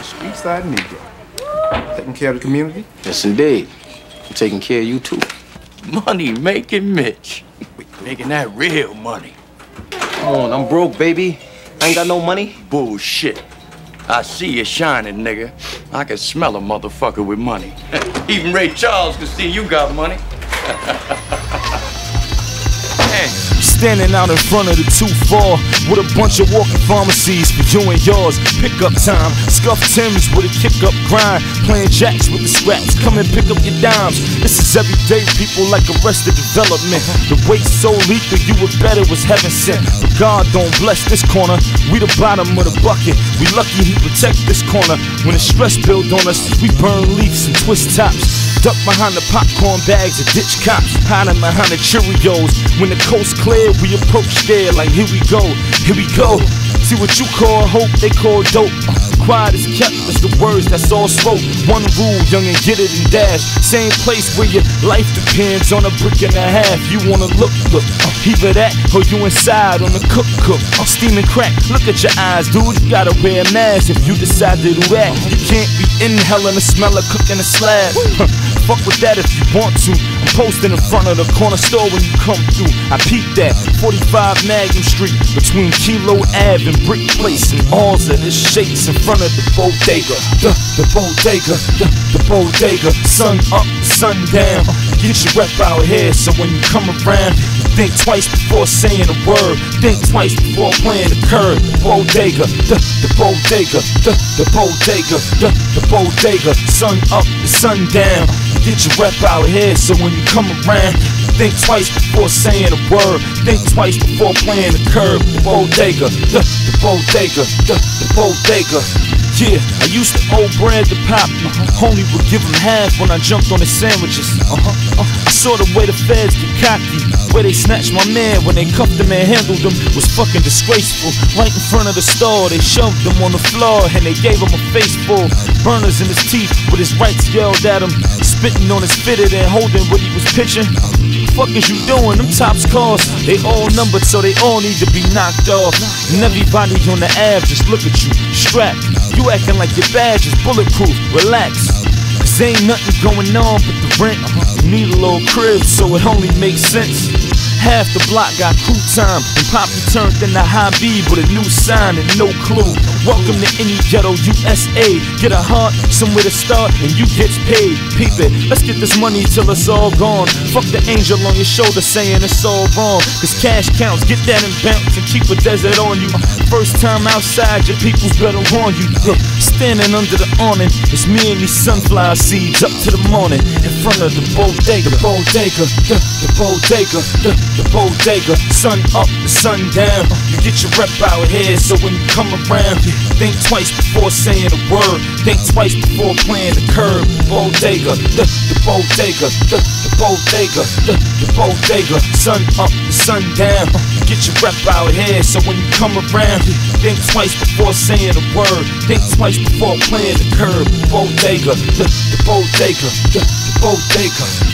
street side nigga. Taking care of the community? Yes, indeed. I'm taking care of you, too. Money making Mitch. Making that real money. Come on, I'm broke, baby. I ain't got no money. Bullshit. I see you shining, nigga. I can smell a motherfucker with money. Even Ray Charles can see you got money. Standing out in front of the 2-4 with a bunch of walking pharmacies for you and yours. Pick up time, scuff Tims with a kick up grind. Playing jacks with the scraps, come and pick up your dimes. This is everyday people like arrested development. The weight so lethal, you would bet it was heaven sent. But God don't bless this corner, we the bottom of the bucket. We lucky he protect this corner. When the stress build on us, we burn leaves and twist tops. Duck behind the popcorn bags of ditch cops, hiding behind the Cheerios. When the coast clear, we approach there like here we go, here we go. See what you call hope, they call dope. Quiet is kept, that's the words that's all spoke. One rule, young and get it and dash. Same place where your life depends on a brick and a half. You wanna look, look. Uh, either that or you inside on the cook, cook. Uh, steaming crack, look at your eyes, dude. You gotta wear a mask if you decide to do that. You can't be inhaling the smell of cooking a slab. Fuck with that if you want to. I'm posting in front of the corner store when you come through. I peep that 45 Magnum Street between Kilo Ave and Brick Place and alls of this shakes in front of the bodega. The, the bodega, the, the bodega. Sun up, sun down. Get your rep out here so when you come around, you think twice before saying a word. Think twice before playing the curve. The bodega, the, the bodega, the, the bodega, the, the bodega. Sun up, sun down. Get your rep out here so when you come around, Think twice before saying a word. Think twice before playing the curve. The bodega, the, the bodega, the, the bodega. Yeah, I used to owe bread to pop. Homie would give him half when I jumped on his sandwiches. Uh-huh. Uh, I saw the way the feds get cocky. Where they snatched my man when they cuffed him and handled him was fucking disgraceful. Right in front of the store, they shoved him on the floor and they gave him a face full. Burners in his teeth with his rights yelled at him. Spitting on his fitted and holding what he was pitching. Fuck is you doing? Them tops cost. They all numbered, so they all need to be knocked off. And everybody on the Ave just look at you, strapped. You acting like your badge is bulletproof. Relax. Cause ain't nothing going on but the rent. You need a little crib, so it only makes sense. Half the block got crew time, and Poppy turned into high B with a new sign and no clue. Welcome to any ghetto USA. Get a heart, somewhere to start, and you gets paid. Peep it, let's get this money till it's all gone. Fuck the angel on your shoulder saying it's all wrong. Cause cash counts, get that and bounce and keep a desert on you. First time outside, your people's better warn you. Look, standing under the awning, it's me and these sunflower seeds up to the morning in front of the bodega, the bodega, the, the bodega, the, the bodega. Sun up, the sun down. Get your rep out here, so when you come around, think twice before saying a word. Think twice before playing the curb. Bodega, the, the bodega, the, the bodega, the, the bodega. Sun up, the sun down. Get your rep out here, so when you come around, think twice before saying a word. Think twice before playing the curb. Bodega, the, the bodega, the, the bodega.